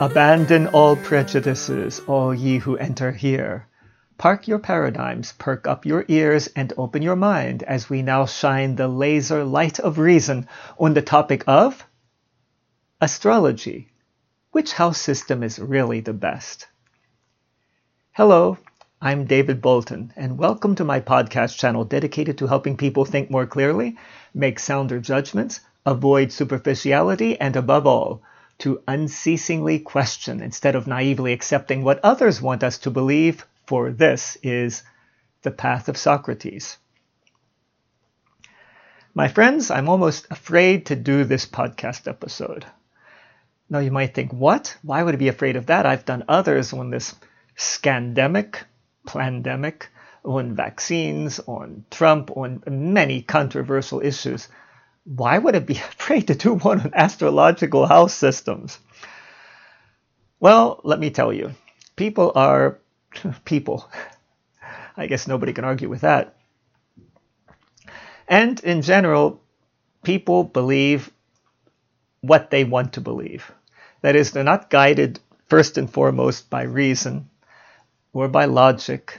Abandon all prejudices, all ye who enter here. Park your paradigms, perk up your ears, and open your mind as we now shine the laser light of reason on the topic of astrology. Which house system is really the best? Hello, I'm David Bolton, and welcome to my podcast channel dedicated to helping people think more clearly, make sounder judgments, avoid superficiality, and above all, to unceasingly question instead of naively accepting what others want us to believe, for this is the path of Socrates. My friends, I'm almost afraid to do this podcast episode. Now you might think, what? Why would I be afraid of that? I've done others on this scandemic, plandemic, on vaccines, on Trump, on many controversial issues why would it be afraid to do one on astrological house systems? Well, let me tell you, people are people. I guess nobody can argue with that. And in general, people believe what they want to believe. That is, they're not guided first and foremost by reason or by logic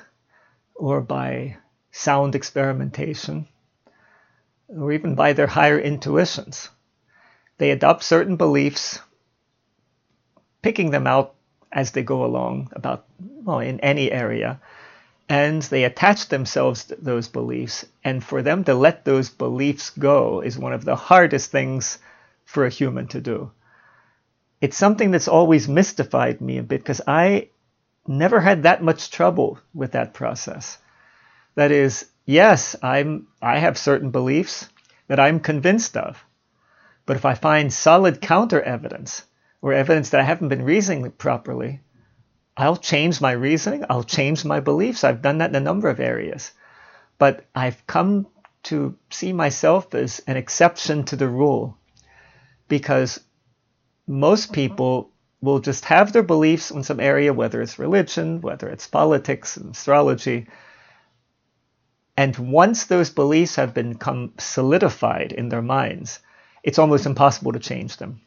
or by sound experimentation or even by their higher intuitions. They adopt certain beliefs, picking them out as they go along about well in any area and they attach themselves to those beliefs. And for them to let those beliefs go is one of the hardest things for a human to do. It's something that's always mystified me a bit because i never had that much trouble with that process. That is yes, I'm I have certain beliefs that I'm convinced of. But if I find solid counter evidence or evidence that I haven't been reasoning properly, I'll change my reasoning, I'll change my beliefs. I've done that in a number of areas. But I've come to see myself as an exception to the rule because most people will just have their beliefs in some area, whether it's religion, whether it's politics astrology, and once those beliefs have become solidified in their minds, it's almost impossible to change them.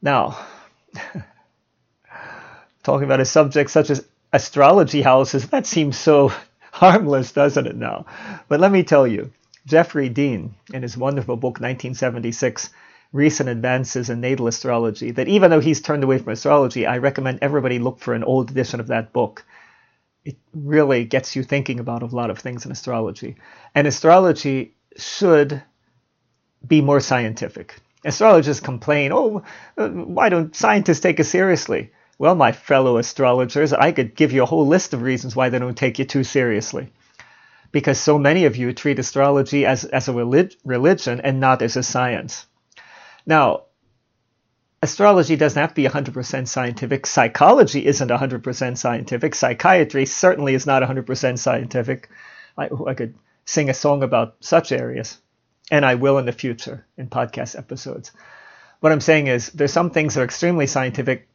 Now, talking about a subject such as astrology houses, that seems so harmless, doesn't it now? But let me tell you, Jeffrey Dean, in his wonderful book 1976, Recent Advances in Natal Astrology, that even though he's turned away from astrology, I recommend everybody look for an old edition of that book it really gets you thinking about a lot of things in astrology. And astrology should be more scientific. Astrologers complain, oh, uh, why don't scientists take us seriously? Well, my fellow astrologers, I could give you a whole list of reasons why they don't take you too seriously. Because so many of you treat astrology as, as a relig- religion and not as a science. Now, astrology doesn't have to be 100% scientific. Psychology isn't 100% scientific. Psychiatry certainly is not 100% scientific. I, I could sing a song about such areas, and I will in the future in podcast episodes. What I'm saying is there's some things that are extremely scientific,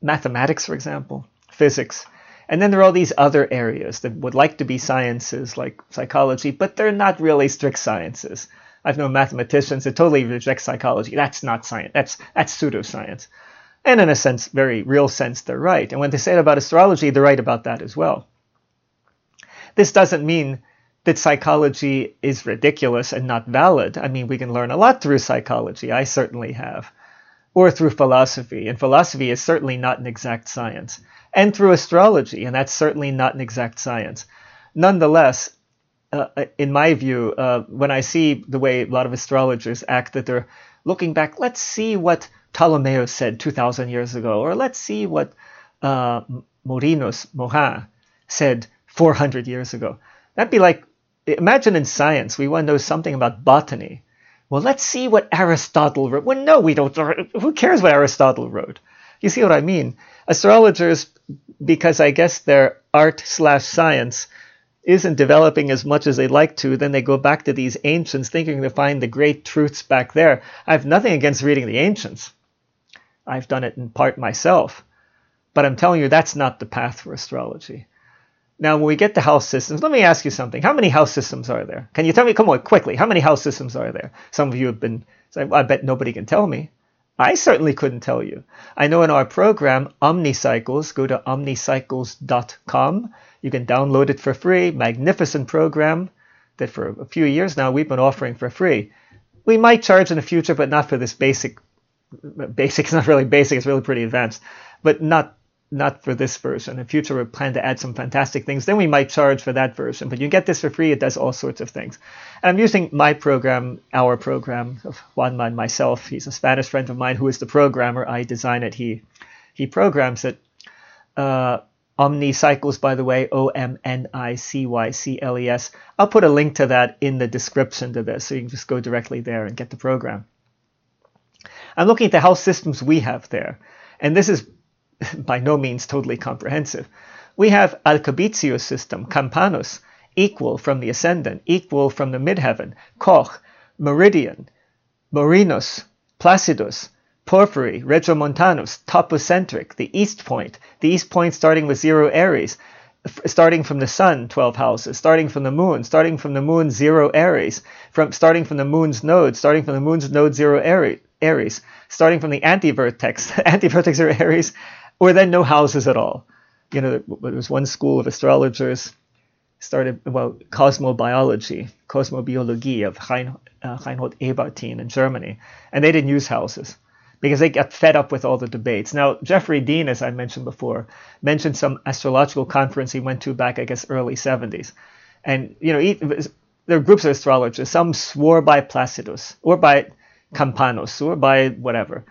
mathematics, for example, physics. And then there are all these other areas that would like to be sciences like psychology, but they're not really strict sciences. I've known mathematicians that totally reject psychology. That's not science. That's that's pseudoscience. And in a sense, very real sense, they're right. And when they say it about astrology, they're right about that as well. This doesn't mean that psychology is ridiculous and not valid. I mean, we can learn a lot through psychology. I certainly have. Or through philosophy. And philosophy is certainly not an exact science. And through astrology, and that's certainly not an exact science. Nonetheless, uh, uh, in my view, uh, when I see the way a lot of astrologers act, that they're looking back, let's see what Ptolemaeus said 2,000 years ago, or let's see what uh, Morinus, Morin, said 400 years ago. That'd be like, imagine in science, we want to know something about botany. Well, let's see what Aristotle wrote. Well, no, we don't. Who cares what Aristotle wrote? You see what I mean? Astrologers, because I guess they're art slash science, isn't developing as much as they'd like to, then they go back to these ancients thinking to find the great truths back there. I have nothing against reading the ancients. I've done it in part myself. But I'm telling you, that's not the path for astrology. Now, when we get to house systems, let me ask you something. How many house systems are there? Can you tell me, come on, quickly, how many house systems are there? Some of you have been, I bet nobody can tell me. I certainly couldn't tell you. I know in our program, OmniCycles, go to omnicycles.com. You can download it for free. Magnificent program that for a few years now we've been offering for free. We might charge in the future, but not for this basic. Basic is not really basic; it's really pretty advanced, but not not for this version. In future, we plan to add some fantastic things. Then we might charge for that version. But you get this for free. It does all sorts of things. And I'm using my program, our program of Juanma and myself. He's a Spanish friend of mine who is the programmer. I design it. He he programs it. Uh, OmniCycles, by the way, O M N I C Y C L E S. I'll put a link to that in the description to this, so you can just go directly there and get the program. I'm looking at the health systems we have there, and this is by no means totally comprehensive. We have Alcobitius system, Campanus, equal from the ascendant, equal from the midheaven, Koch, Meridian, Morinus, Placidus, Porphyry, Regiomontanus, topocentric, the east point, the east point starting with zero Aries, starting from the sun 12 houses starting from the moon starting from the moon zero aries from starting from the moon's node starting from the moon's node zero aries, aries starting from the anti-vertex anti-vertex zero aries or then no houses at all. You know, there was one school of astrologers started well cosmobiology, cosmobiologie of Rein, uh, Reinhold Ebertin in Germany, and they didn't use houses because they got fed up with all the debates. Now, Jeffrey Dean, as I mentioned before, mentioned some astrological conference he went to back, I guess, early 70s. And, you know, he, there are groups of astrologers. Some swore by Placidus or by Campanus or by whatever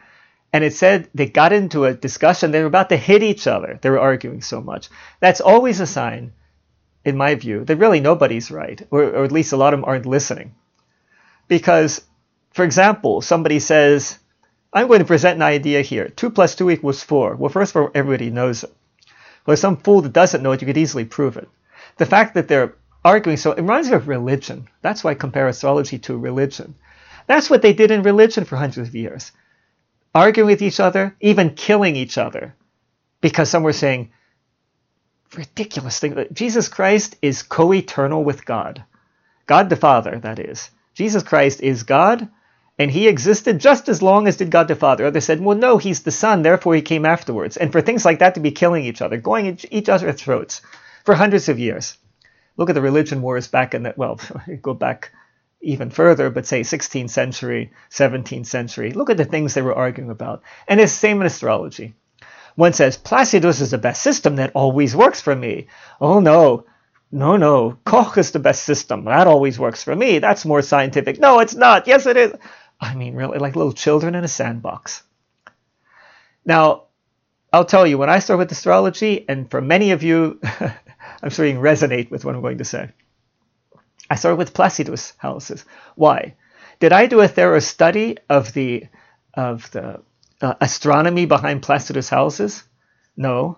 and it said they got into a discussion. They were about to hit each other. They were arguing so much. That's always a sign, in my view, that really nobody's right, or, or at least a lot of them aren't listening. Because, for example, somebody says, I'm going to present an idea here. 2 plus 2 equals 4. Well, first of all, everybody knows it. Well, some fool that doesn't know it, you could easily prove it. The fact that they're arguing so, it reminds me of religion. That's why I compare astrology to religion. That's what they did in religion for hundreds of years arguing with each other, even killing each other, because some were saying ridiculous thing that Jesus Christ is co-eternal with God. God the Father, that is. Jesus Christ is God, and he existed just as long as did God the Father. Others said, well, no, he's the Son, therefore he came afterwards. And for things like that to be killing each other, going at each other's throats for hundreds of years. Look at the religion wars back in the, well, go back even further, but say 16th century, 17th century. Look at the things they were arguing about. And it's the same in astrology. One says, Placidus is the best system that always works for me. Oh no, no, no, Koch is the best system. That always works for me. That's more scientific. No, it's not. Yes, it is. I mean, really, like little children in a sandbox. Now, I'll tell you, when I start with astrology, and for many of you, I'm sure you resonate with what I'm going to say. I started with Placidus houses. Why? Did I do a thorough study of the of the uh, astronomy behind Placidus houses? No.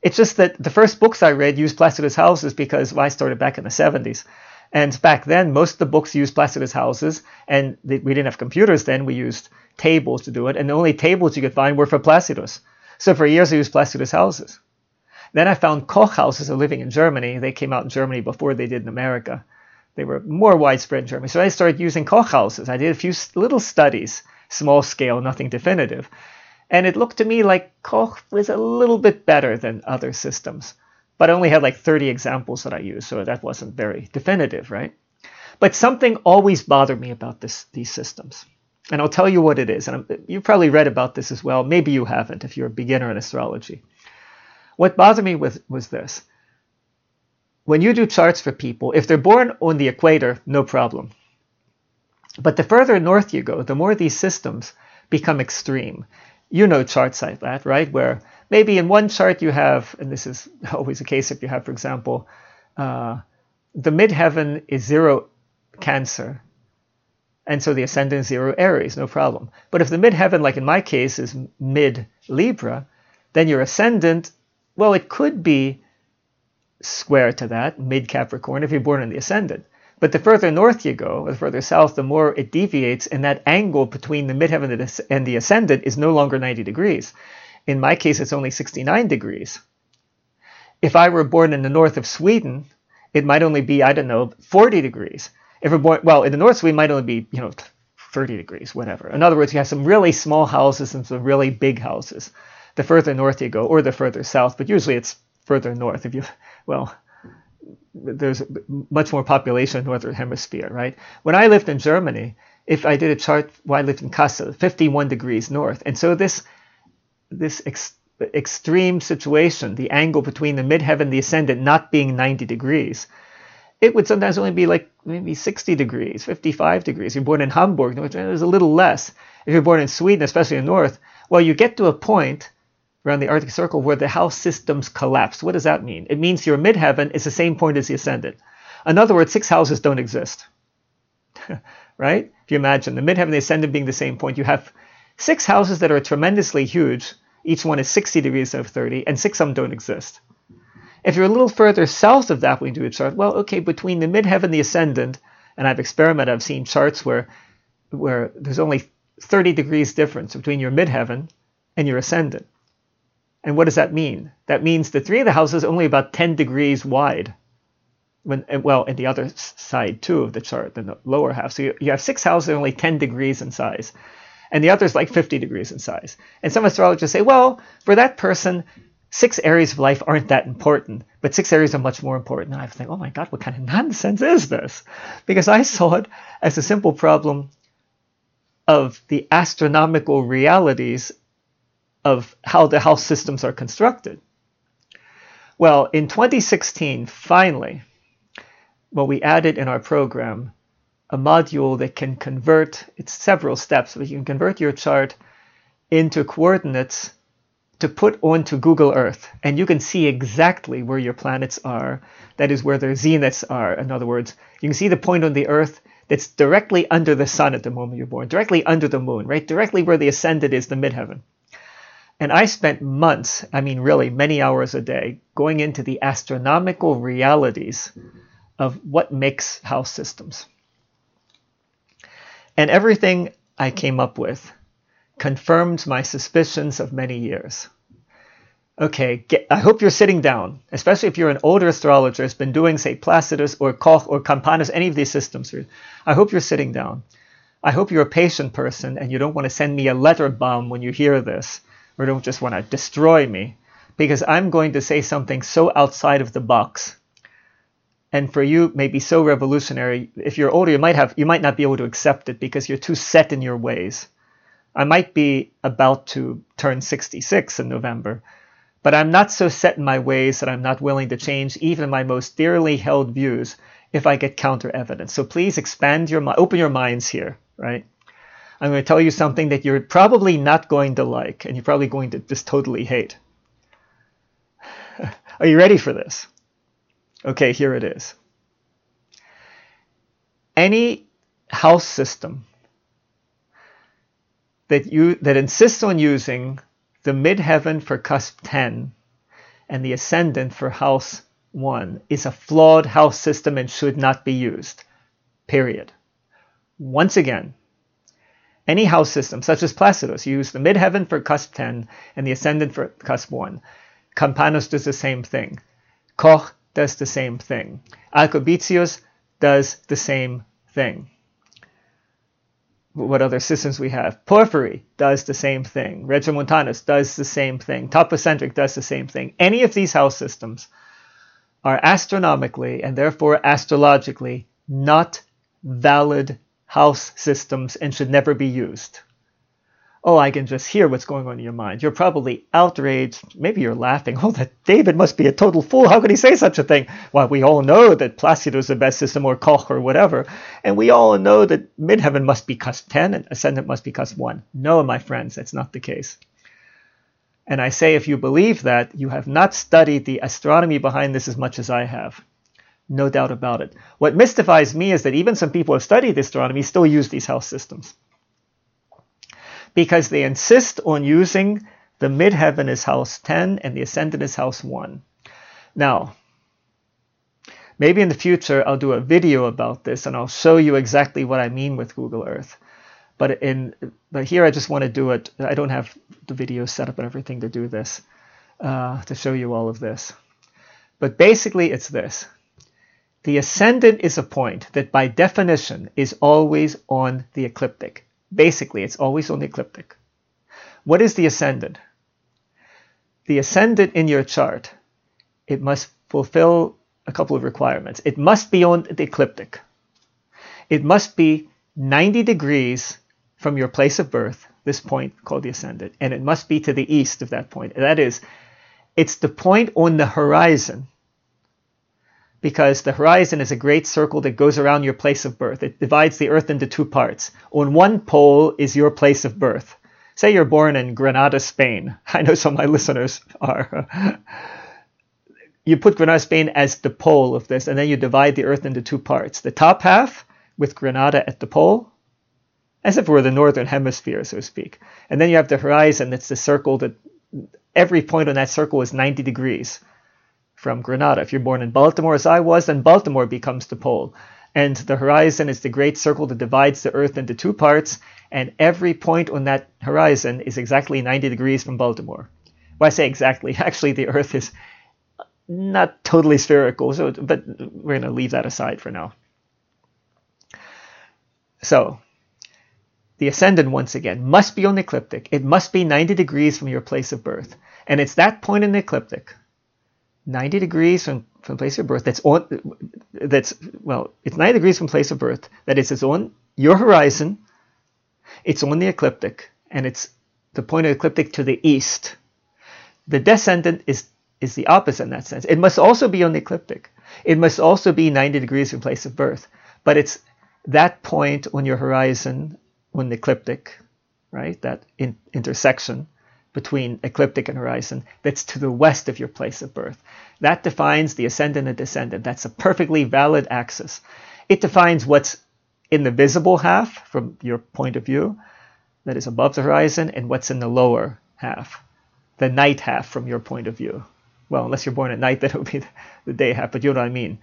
It's just that the first books I read used Placidus houses because well, I started back in the 70s. And back then, most of the books used Placidus houses, and we didn't have computers then. We used tables to do it, and the only tables you could find were for Placidus. So for years, I used Placidus houses. Then I found Koch houses of living in Germany. They came out in Germany before they did in America. They were more widespread in Germany. So I started using Koch houses. I did a few little studies, small scale, nothing definitive. And it looked to me like Koch was a little bit better than other systems. But I only had like 30 examples that I used, so that wasn't very definitive, right? But something always bothered me about this, these systems. And I'll tell you what it is. And I'm, you've probably read about this as well. Maybe you haven't if you're a beginner in astrology. What bothered me with, was this. When you do charts for people, if they're born on the equator, no problem. But the further north you go, the more these systems become extreme. You know charts like that, right? Where maybe in one chart you have, and this is always the case if you have, for example, uh, the midheaven is zero Cancer, and so the ascendant is zero Aries, no problem. But if the midheaven, like in my case, is mid Libra, then your ascendant well, it could be square to that, mid Capricorn, if you're born in the ascendant. But the further north you go, or the further south, the more it deviates, and that angle between the midheaven and the ascendant is no longer 90 degrees. In my case, it's only 69 degrees. If I were born in the north of Sweden, it might only be, I don't know, 40 degrees. If we're born, well, in the north, we might only be, you know, 30 degrees, whatever. In other words, you have some really small houses and some really big houses. The further north you go, or the further south, but usually it's further north. If you, well, there's much more population in the northern hemisphere, right? When I lived in Germany, if I did a chart while I lived in Kassel, 51 degrees north, and so this this ex, extreme situation, the angle between the midheaven and the ascendant not being 90 degrees, it would sometimes only be like maybe 60 degrees, 55 degrees. You're born in Hamburg, which is a little less. If you're born in Sweden, especially in the north, well, you get to a point around the Arctic Circle where the house systems collapse. What does that mean? It means your midheaven is the same point as the ascendant. In other words, six houses don't exist. right? If you imagine the midheaven and the ascendant being the same point, you have six houses that are tremendously huge. Each one is 60 degrees of 30, and six of them don't exist. If you're a little further south of that you do a chart, well, okay, between the midheaven and the ascendant, and I've experimented, I've seen charts where where there's only 30 degrees difference between your midheaven and your ascendant. And what does that mean? That means the three of the houses are only about 10 degrees wide. When, well, in the other side too of the chart, the lower half. So you, you have six houses only 10 degrees in size, and the other is like 50 degrees in size. And some astrologers say, well, for that person, six areas of life aren't that important, but six areas are much more important. And I think, oh my God, what kind of nonsense is this? Because I saw it as a simple problem of the astronomical realities of how the house systems are constructed. Well, in 2016, finally, what we added in our program a module that can convert, it's several steps, but you can convert your chart into coordinates to put onto Google Earth. And you can see exactly where your planets are. That is where their zeniths are. In other words, you can see the point on the Earth that's directly under the sun at the moment you're born, directly under the moon, right? Directly where the ascendant is, the midheaven. And I spent months, I mean, really many hours a day, going into the astronomical realities of what makes house systems. And everything I came up with confirmed my suspicions of many years. Okay, get, I hope you're sitting down, especially if you're an older astrologer who's been doing, say, Placidus or Koch or Campanus, any of these systems. I hope you're sitting down. I hope you're a patient person and you don't want to send me a letter bomb when you hear this or don't just want to destroy me because I'm going to say something so outside of the box. And for you, maybe so revolutionary. If you're older, you might have you might not be able to accept it because you're too set in your ways. I might be about to turn 66 in November, but I'm not so set in my ways that I'm not willing to change even my most dearly held views if I get counter evidence. So please expand your mind, open your minds here, right? I'm going to tell you something that you're probably not going to like and you're probably going to just totally hate. Are you ready for this? Okay, here it is. Any house system that you that insists on using the midheaven for cusp 10 and the ascendant for house 1 is a flawed house system and should not be used. Period. Once again, any house system, such as Placidus, use the midheaven for cusp 10 and the ascendant for cusp 1. Campanus does the same thing. Koch does the same thing. Alcobitius does the same thing. What other systems we have? Porphyry does the same thing. Regiomontanus does the same thing. Topocentric does the same thing. Any of these house systems are astronomically and therefore astrologically not valid house systems and should never be used. Oh, I can just hear what's going on in your mind. You're probably outraged. Maybe you're laughing. Oh, that David must be a total fool. How could he say such a thing? Well, we all know that Placido is the best system or Koch or whatever. And we all know that midheaven must be cusp 10 and ascendant must be cusp 1. No, my friends, that's not the case. And I say if you believe that, you have not studied the astronomy behind this as much as I have. No doubt about it. What mystifies me is that even some people who have studied astronomy still use these house systems. Because they insist on using the midheaven as house 10 and the ascendant as house 1. Now, maybe in the future I'll do a video about this and I'll show you exactly what I mean with Google Earth. But in but here I just want to do it. I don't have the video set up and everything to do this, uh, to show you all of this. But basically it's this The ascendant is a point that by definition is always on the ecliptic. Basically, it's always on the ecliptic. What is the ascendant? The ascendant in your chart, it must fulfill a couple of requirements. It must be on the ecliptic. It must be 90 degrees from your place of birth, this point called the ascendant, and it must be to the east of that point. That is, it's the point on the horizon because the horizon is a great circle that goes around your place of birth. It divides the earth into two parts. On one pole is your place of birth. Say you're born in Granada, Spain. I know some of my listeners are. you put Granada, Spain as the pole of this, and then you divide the earth into two parts. The top half with Granada at the pole, as if it were the northern hemisphere, so to speak. And then you have the horizon that's the circle that every point on that circle is 90 degrees from Granada. If you're born in Baltimore, as I was, then Baltimore becomes the pole. And the horizon is the great circle that divides the Earth into two parts, and every point on that horizon is exactly 90 degrees from Baltimore. Well, I say exactly. Actually, the Earth is not totally spherical, so but we're going to leave that aside for now. So, the ascendant, once again, must be on the ecliptic. It must be 90 degrees from your place of birth. And it's that point in the ecliptic 90 degrees from, from place of birth that's on that's well it's 90 degrees from place of birth that is it's on your horizon it's on the ecliptic and it's the point of ecliptic to the east. The descendant is is the opposite in that sense. It must also be on the ecliptic. It must also be 90 degrees from place of birth. But it's that point on your horizon on the ecliptic right that in, intersection between ecliptic and horizon that's to the west of your place of birth. That defines the ascendant and descendant. That's a perfectly valid axis. It defines what's in the visible half from your point of view, that is above the horizon, and what's in the lower half, the night half from your point of view. Well, unless you're born at night, that would be the day half, but you know what I mean.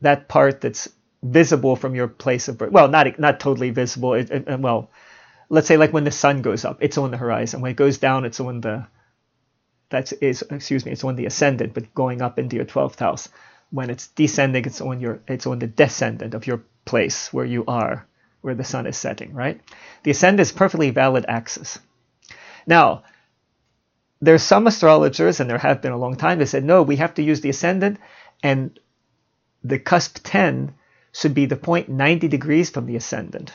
That part that's visible from your place of birth. Well, not not totally visible. It, it, well, let's say like when the sun goes up, it's on the horizon. When it goes down, it's on the that's is excuse me, it's on the ascendant, but going up into your twelfth house. When it's descending, it's on your it's on the descendant of your place where you are, where the sun is setting, right? The ascendant is perfectly valid axis. Now, there's some astrologers, and there have been a long time, that said, no, we have to use the ascendant, and the cusp 10 should be the point 90 degrees from the ascendant.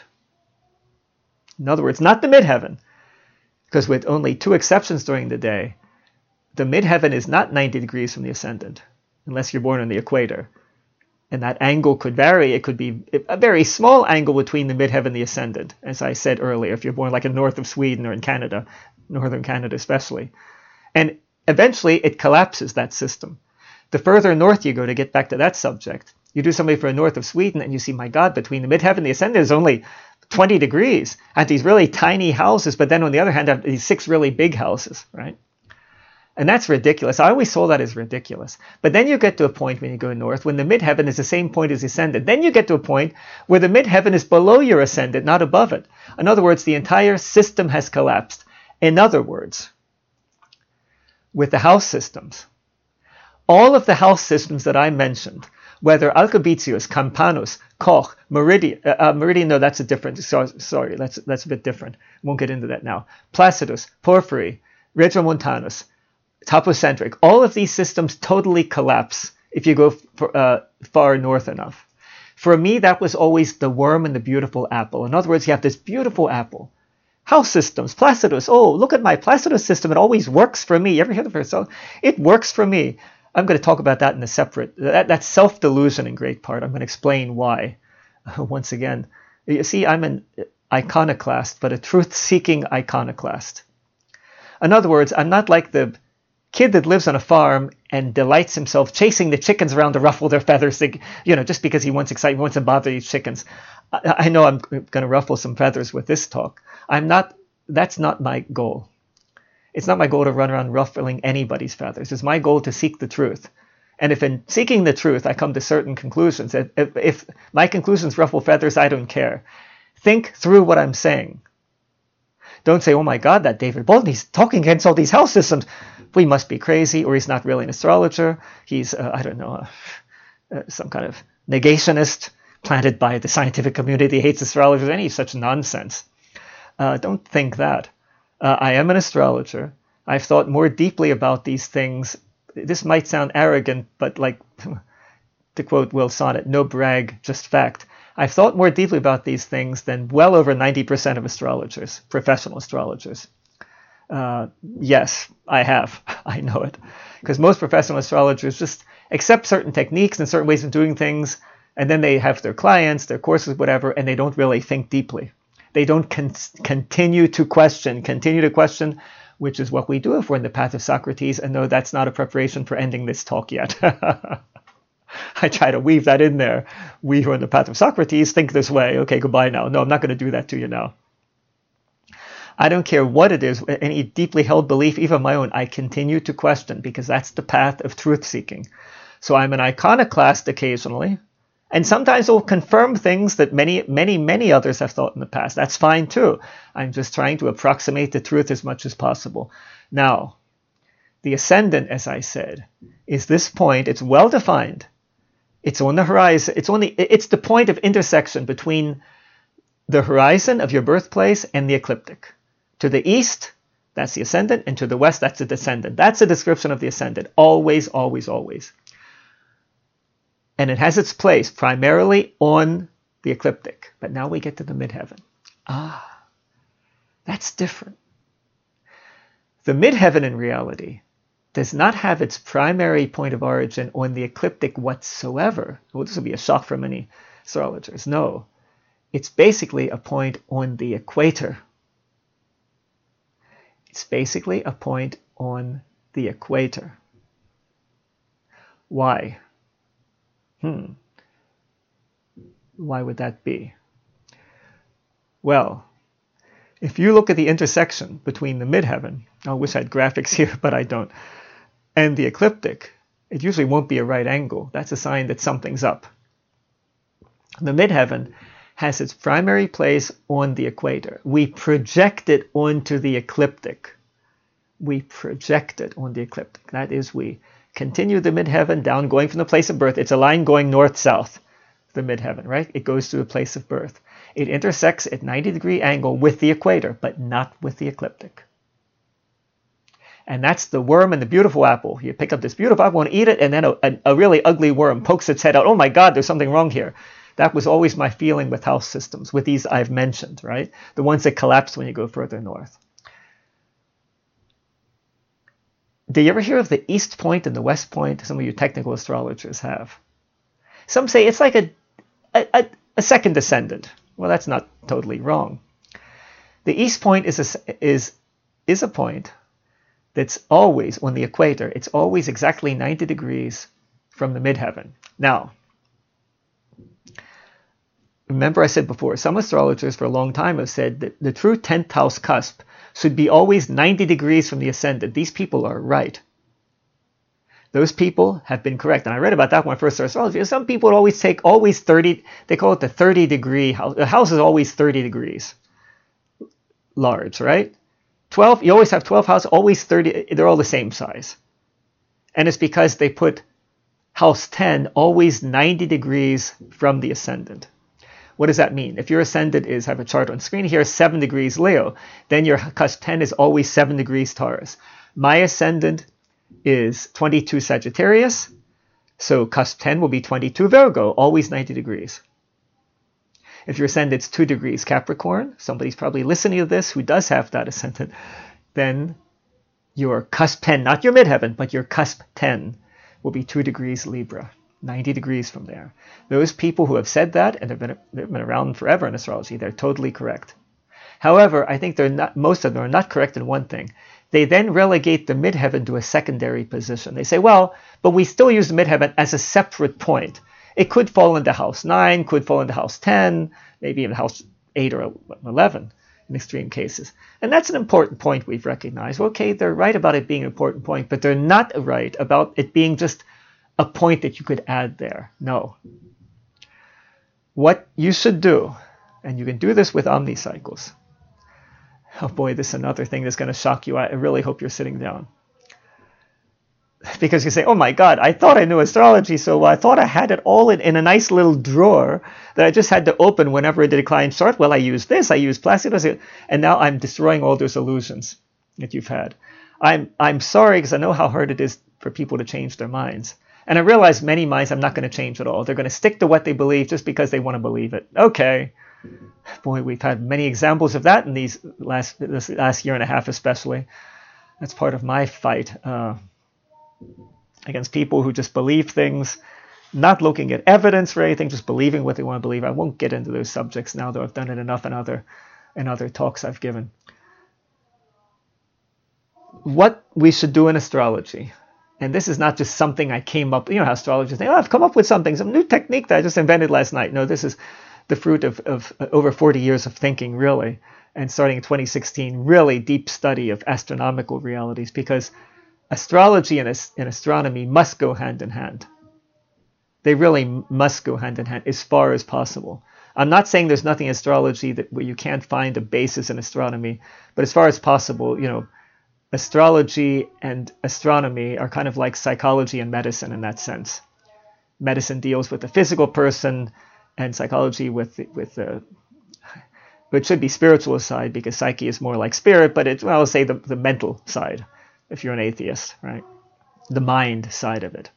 In other words, not the midheaven, because with only two exceptions during the day, the midheaven is not 90 degrees from the ascendant, unless you're born on the equator. And that angle could vary. It could be a very small angle between the midheaven and the ascendant, as I said earlier, if you're born like in north of Sweden or in Canada, northern Canada especially. And eventually it collapses that system. The further north you go to get back to that subject, you do something for the north of Sweden and you see, my God, between the midheaven and the ascendant is only 20 degrees at these really tiny houses, but then on the other hand, have these six really big houses, right? And that's ridiculous. I always saw that as ridiculous. But then you get to a point when you go north when the midheaven is the same point as the ascendant. Then you get to a point where the midheaven is below your ascendant, not above it. In other words, the entire system has collapsed. In other words, with the house systems, all of the house systems that I mentioned whether Alcobitius, Campanus, Koch, Meridian, uh, uh, Meridian, no, that's a different, so, sorry, that's, that's a bit different. Won't get into that now. Placidus, Porphyry, Regiomontanus, Topocentric, all of these systems totally collapse if you go for, uh, far north enough. For me, that was always the worm and the beautiful apple. In other words, you have this beautiful apple. House systems, Placidus. Oh, look at my Placidus system. It always works for me. You ever hear of it? So it works for me. I'm going to talk about that in a separate. That, that's self delusion in great part. I'm going to explain why. Once again, you see, I'm an iconoclast, but a truth seeking iconoclast. In other words, I'm not like the kid that lives on a farm and delights himself chasing the chickens around to ruffle their feathers, you know, just because he wants excitement, wants to bother these chickens. I, I know I'm going to ruffle some feathers with this talk. I'm not, that's not my goal. It's not my goal to run around ruffling anybody's feathers. It's my goal to seek the truth. And if in seeking the truth I come to certain conclusions, if, if, my conclusions ruffle feathers, I don't care. Think through what I'm saying. Don't say, oh my God, that David Bolton, he's talking against all these health systems. We must be crazy, or he's not really an astrologer. He's, uh, I don't know, uh, some kind of negationist planted by the scientific community hates astrologers, any such nonsense. Uh, don't think that. Uh, I am an astrologer. I've thought more deeply about these things. This might sound arrogant, but like to quote Will Sonnett, no brag, just fact. I've thought more deeply about these things than well over 90% of astrologers, professional astrologers. Uh, yes, I have. I know it. Because most professional astrologers just accept certain techniques and certain ways of doing things, and then they have their clients, their courses, whatever, and they don't really think deeply. They don't con- continue to question, continue to question, which is what we do if we're in the path of Socrates. And no, that's not a preparation for ending this talk yet. I try to weave that in there. We who are in the path of Socrates think this way. Okay, goodbye now. No, I'm not going to do that to you now. I don't care what it is, any deeply held belief, even my own, I continue to question because that's the path of truth seeking. So I'm an iconoclast occasionally, and sometimes will confirm things that many, many, many others have thought in the past. That's fine too. I'm just trying to approximate the truth as much as possible. Now, the ascendant, as I said, is this point. It's well defined. It's on the horizon. It's on the. It's the point of intersection between the horizon of your birthplace and the ecliptic. To the east, that's the ascendant, and to the west, that's the descendant. That's a description of the ascendant. Always, always, always. And it has its place primarily on the ecliptic. But now we get to the midheaven. Ah, that's different. The midheaven in reality does not have its primary point of origin on the ecliptic whatsoever. Well, this will be a shock for many astrologers. No, it's basically a point on the equator it's basically a point on the equator. Why? Hmm. Why would that be? Well, if you look at the intersection between the midheaven, I wish I had graphics here, but I don't, and the ecliptic, it usually won't be a right angle. That's a sign that something's up. The midheaven has its primary place on the equator. We project it onto the ecliptic. We project it on the ecliptic. That is, we continue the midheaven down, going from the place of birth. It's a line going north-south, the midheaven, right? It goes to the place of birth. It intersects at 90 degree angle with the equator, but not with the ecliptic. And that's the worm and the beautiful apple. You pick up this beautiful apple and eat it, and then a, a, a really ugly worm pokes its head out. Oh my God, there's something wrong here. That was always my feeling with house systems, with these I've mentioned, right? The ones that collapse when you go further north. Do you ever hear of the east point and the west point? Some of you technical astrologers have. Some say it's like a, a, a second descendant. Well, that's not totally wrong. The east point is a, is, is a point that's always on the equator. It's always exactly 90 degrees from the midheaven. Now, remember I said before, some astrologers for a long time have said that the true 10th house cusp should be always 90 degrees from the ascendant. These people are right. Those people have been correct. And I read about that when I first started astrology. Some people always take always 30, they call it the 30 degree house. The house is always 30 degrees large, right? 12, you always have 12 houses, always 30, they're all the same size. And it's because they put house 10 always 90 degrees from the ascendant. What does that mean? If your ascendant is, I have a chart on screen here, 7 degrees Leo, then your cusp 10 is always 7 degrees Taurus. My ascendant is 22 Sagittarius, so cusp 10 will be 22 Virgo, always 90 degrees. If your ascendant's 2 degrees Capricorn, somebody's probably listening to this who does have that ascendant, then your cusp 10, not your midheaven, but your cusp 10 will be 2 degrees Libra. 90 degrees from there. Those people who have said that, and they've been, they've been around forever in astrology, they're totally correct. However, I think they're not, most of them are not correct in one thing. They then relegate the midheaven to a secondary position. They say, well, but we still use the midheaven as a separate point. It could fall into house 9, could fall into house 10, maybe even house 8 or 11 in extreme cases. And that's an important point we've recognized. Okay, they're right about it being an important point, but they're not right about it being just a point that you could add there. No. What you should do, and you can do this with omnicycles. Oh boy, this is another thing that's going to shock you. I really hope you're sitting down. because you say, oh my God, I thought I knew astrology so well. I thought I had it all in, in a nice little drawer that I just had to open whenever it client chart. Well, I use this, I use Placidus, and now I'm destroying all those illusions that you've had. I'm, I'm sorry because I know how hard it is for people to change their minds. And I realize many minds I'm not going to change at all. They're going to stick to what they believe just because they want to believe it. Okay. Boy, we've had many examples of that in these last this last year and a half, especially. That's part of my fight. Uh, against people who just believe things, not looking at evidence for anything, just believing what they want to believe. I won't get into those subjects now, though I've done it enough in other in other talks I've given. What we should do in astrology, and this is not just something I came up, you know how astrologers think, oh, I've come up with something, some new technique that I just invented last night. No, this is the fruit of, of uh, over 40 years of thinking, really, and starting in 2016, really deep study of astronomical realities, because astrology and, and astronomy must go hand in hand. They really must go hand in hand as far as possible. I'm not saying there's nothing in astrology that where you can't find a basis in astronomy, but as far as possible, you know, astrology and astronomy are kind of like psychology and medicine in that sense. Medicine deals with the physical person, and psychology with with the which should be spiritual side because psyche is more like spirit, but it's well, I'll say the, the mental side if you're an atheist, right? The mind side of it.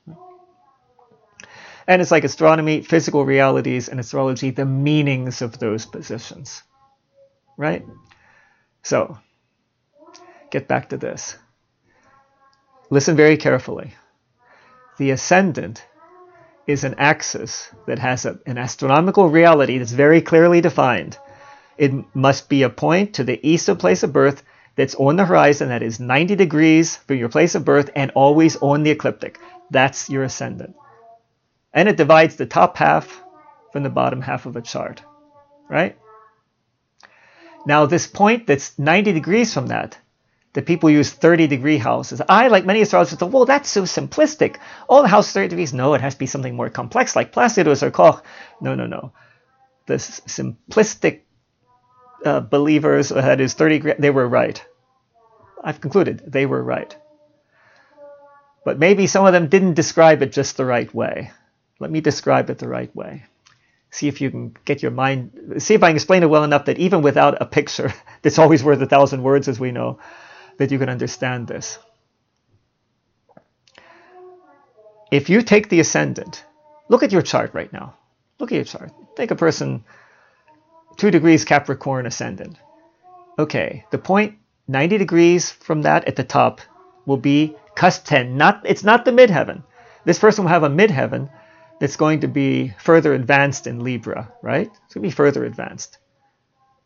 And it's like astronomy, physical realities, and astrology, the meanings of those positions, right? So, get back to this. Listen very carefully. The ascendant is an axis that has a, an astronomical reality that's very clearly defined. It must be a point to the east of place of birth that's on the horizon that is 90 degrees from your place of birth and always on the ecliptic. That's your ascendant. And it divides the top half from the bottom half of a chart, right? Now, this point that's 90 degrees from that, the people use 30 degree houses. I, like many astrologers, thought, well, that's so simplistic. All the house 30 degrees. No, it has to be something more complex, like Placidus or Koch. No, no, no. The simplistic uh, believers that is 30 they were right. I've concluded they were right. But maybe some of them didn't describe it just the right way. Let me describe it the right way. See if you can get your mind, see if I can explain it well enough that even without a picture, it's always worth a thousand words, as we know, that you can understand this. If you take the ascendant, look at your chart right now. Look at your chart. Take a person 2 degrees Capricorn ascendant. Okay, the point 90 degrees from that at the top will be cusp 10. Not, it's not the midheaven. This person will have a midheaven that's going to be further advanced in Libra, right? It's going to be further advanced.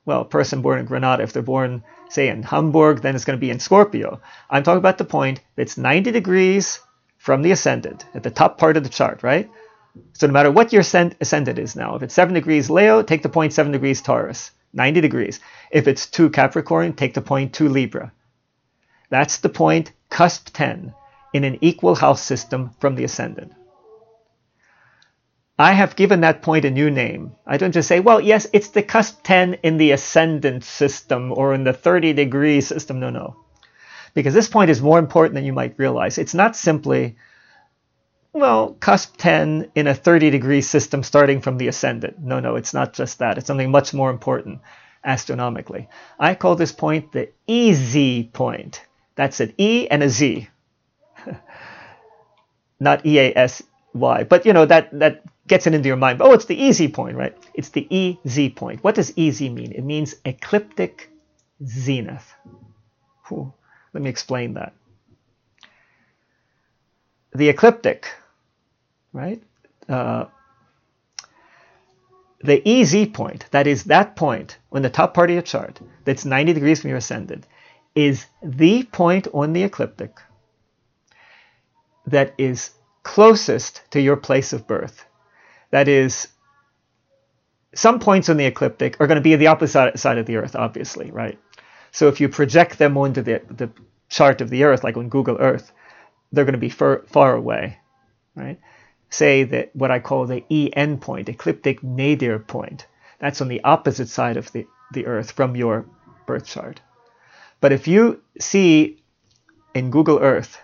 Well, a person born in Granada, if they're born, say, in Hamburg, then it's going to be in Scorpio. I'm talking about the point that's 90 degrees from the ascendant at the top part of the chart, right? So no matter what your ascendant is now, if it's 7 degrees Leo, take the point 7 degrees Taurus, 90 degrees. If it's 2 Capricorn, take the point 2 Libra. That's the point cusp 10 in an equal house system from the ascendant. I have given that point a new name. I don't just say, well, yes, it's the cusp 10 in the ascendant system or in the 30 degree system. No, no. Because this point is more important than you might realize. It's not simply well, cusp 10 in a 30 degree system starting from the ascendant. No, no, it's not just that. It's something much more important astronomically. I call this point the EZ point. That's an E and a Z. not E A S Y. But you know, that, that gets it into your mind. Oh, it's the easy point, right? It's the EZ point. What does EZ mean? It means ecliptic zenith. Whew. Let me explain that. The ecliptic right? Uh, the EZ point, that is that point on the top part of your chart that's 90 degrees from your ascendant, is the point on the ecliptic that is closest to your place of birth. That is, some points on the ecliptic are going to be the opposite side of the Earth, obviously, right? So if you project them onto the, the chart of the Earth, like on Google Earth, they're going to be far, far away, right? say that what I call the EN point, ecliptic nadir point. That's on the opposite side of the, the Earth from your birth chart. But if you see in Google Earth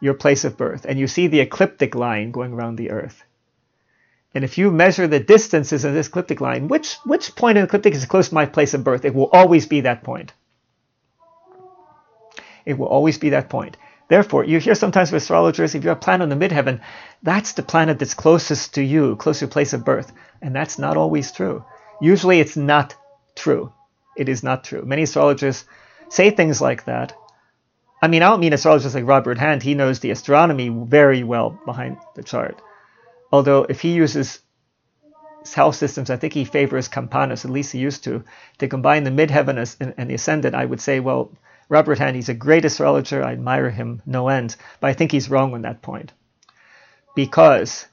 your place of birth, and you see the ecliptic line going around the Earth. And if you measure the distances in this ecliptic line, which, which point in the ecliptic is close to my place of birth? It will always be that point. It will always be that point. Therefore, you hear sometimes with astrologers, if you have a planet on the midheaven, that's the planet that's closest to you, close to your place of birth. And that's not always true. Usually it's not true. It is not true. Many astrologers say things like that. I mean, I don't mean astrologers like Robert Hand. He knows the astronomy very well behind the chart. Although if he uses house systems, I think he favors Campanus, at least he used to, to combine the midheaven and the ascendant. I would say, well, Robert Hand, he's a great astrologer. I admire him no end, but I think he's wrong on that point. Because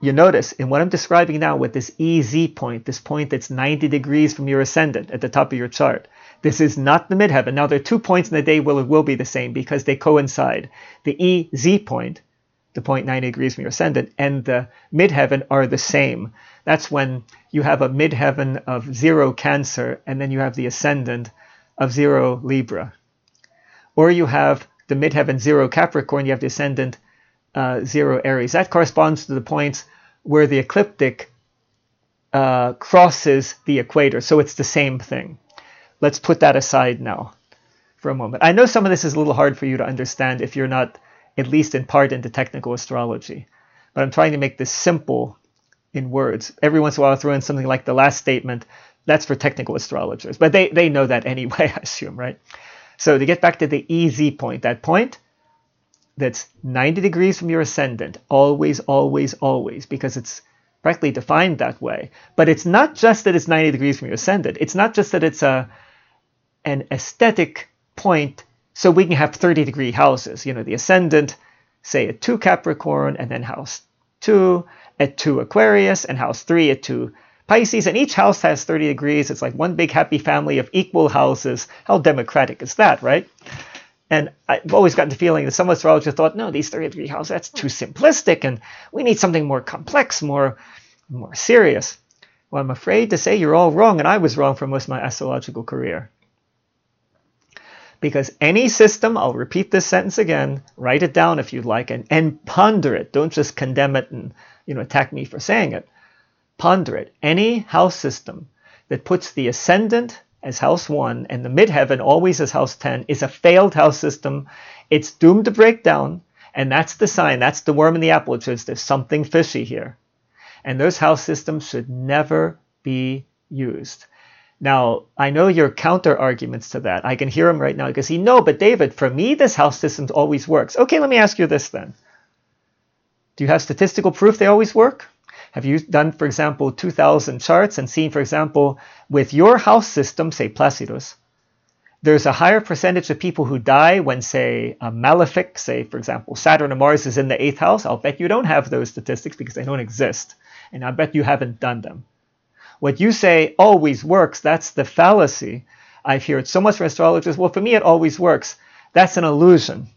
you notice in what I'm describing now with this EZ point, this point that's 90 degrees from your ascendant at the top of your chart, this is not the midheaven. Now, there are two points in the day where it will be the same because they coincide. The EZ point, the point 90 degrees from your ascendant, and the midheaven are the same. That's when you have a midheaven of zero Cancer and then you have the ascendant of zero Libra. Or you have the midheaven zero Capricorn, you have the ascendant uh, zero Aries. That corresponds to the points where the ecliptic uh, crosses the equator. So it's the same thing. Let's put that aside now for a moment. I know some of this is a little hard for you to understand if you're not at least in part into technical astrology, but I'm trying to make this simple in words. Every once in a while, I'll throw in something like the last statement. That's for technical astrologers, but they, they know that anyway, I assume, right? So to get back to the easy point, that point that's 90 degrees from your ascendant, always, always, always, because it's practically defined that way. But it's not just that it's 90 degrees from your ascendant. It's not just that it's a an aesthetic point so we can have 30 degree houses. You know, the ascendant, say at 2 Capricorn, and then house 2 at 2 Aquarius, and house 3 at 2 Pisces, and each house has 30 degrees. It's like one big happy family of equal houses. How democratic is that, right? And I've always gotten the feeling that some astrologers thought, no, these 30 degree houses, that's too simplistic, and we need something more complex, more, more serious. Well, I'm afraid to say you're all wrong, and I was wrong for most of my astrological career. Because any system, I'll repeat this sentence again, write it down if you'd like, and, and ponder it. Don't just condemn it and you know attack me for saying it. Ponder it. Any house system that puts the ascendant as house 1 and the midheaven always as house 10 is a failed house system. It's doomed to break down, and that's the sign. That's the worm in the apple. It says there's something fishy here. And those house systems should never be used. Now, I know your counter arguments to that. I can hear them right now because he, no, but David, for me, this house system always works. Okay, let me ask you this then. Do you have statistical proof they always work? Have you done, for example, 2000 charts and seen, for example, with your house system, say Placidus, there's a higher percentage of people who die when, say, a malefic, say, for example, Saturn or Mars is in the eighth house. I'll bet you don't have those statistics because they don't exist. And I bet you haven't done them. What you say always works, that's the fallacy. I've heard so much from astrologers. Well, for me, it always works. That's an illusion.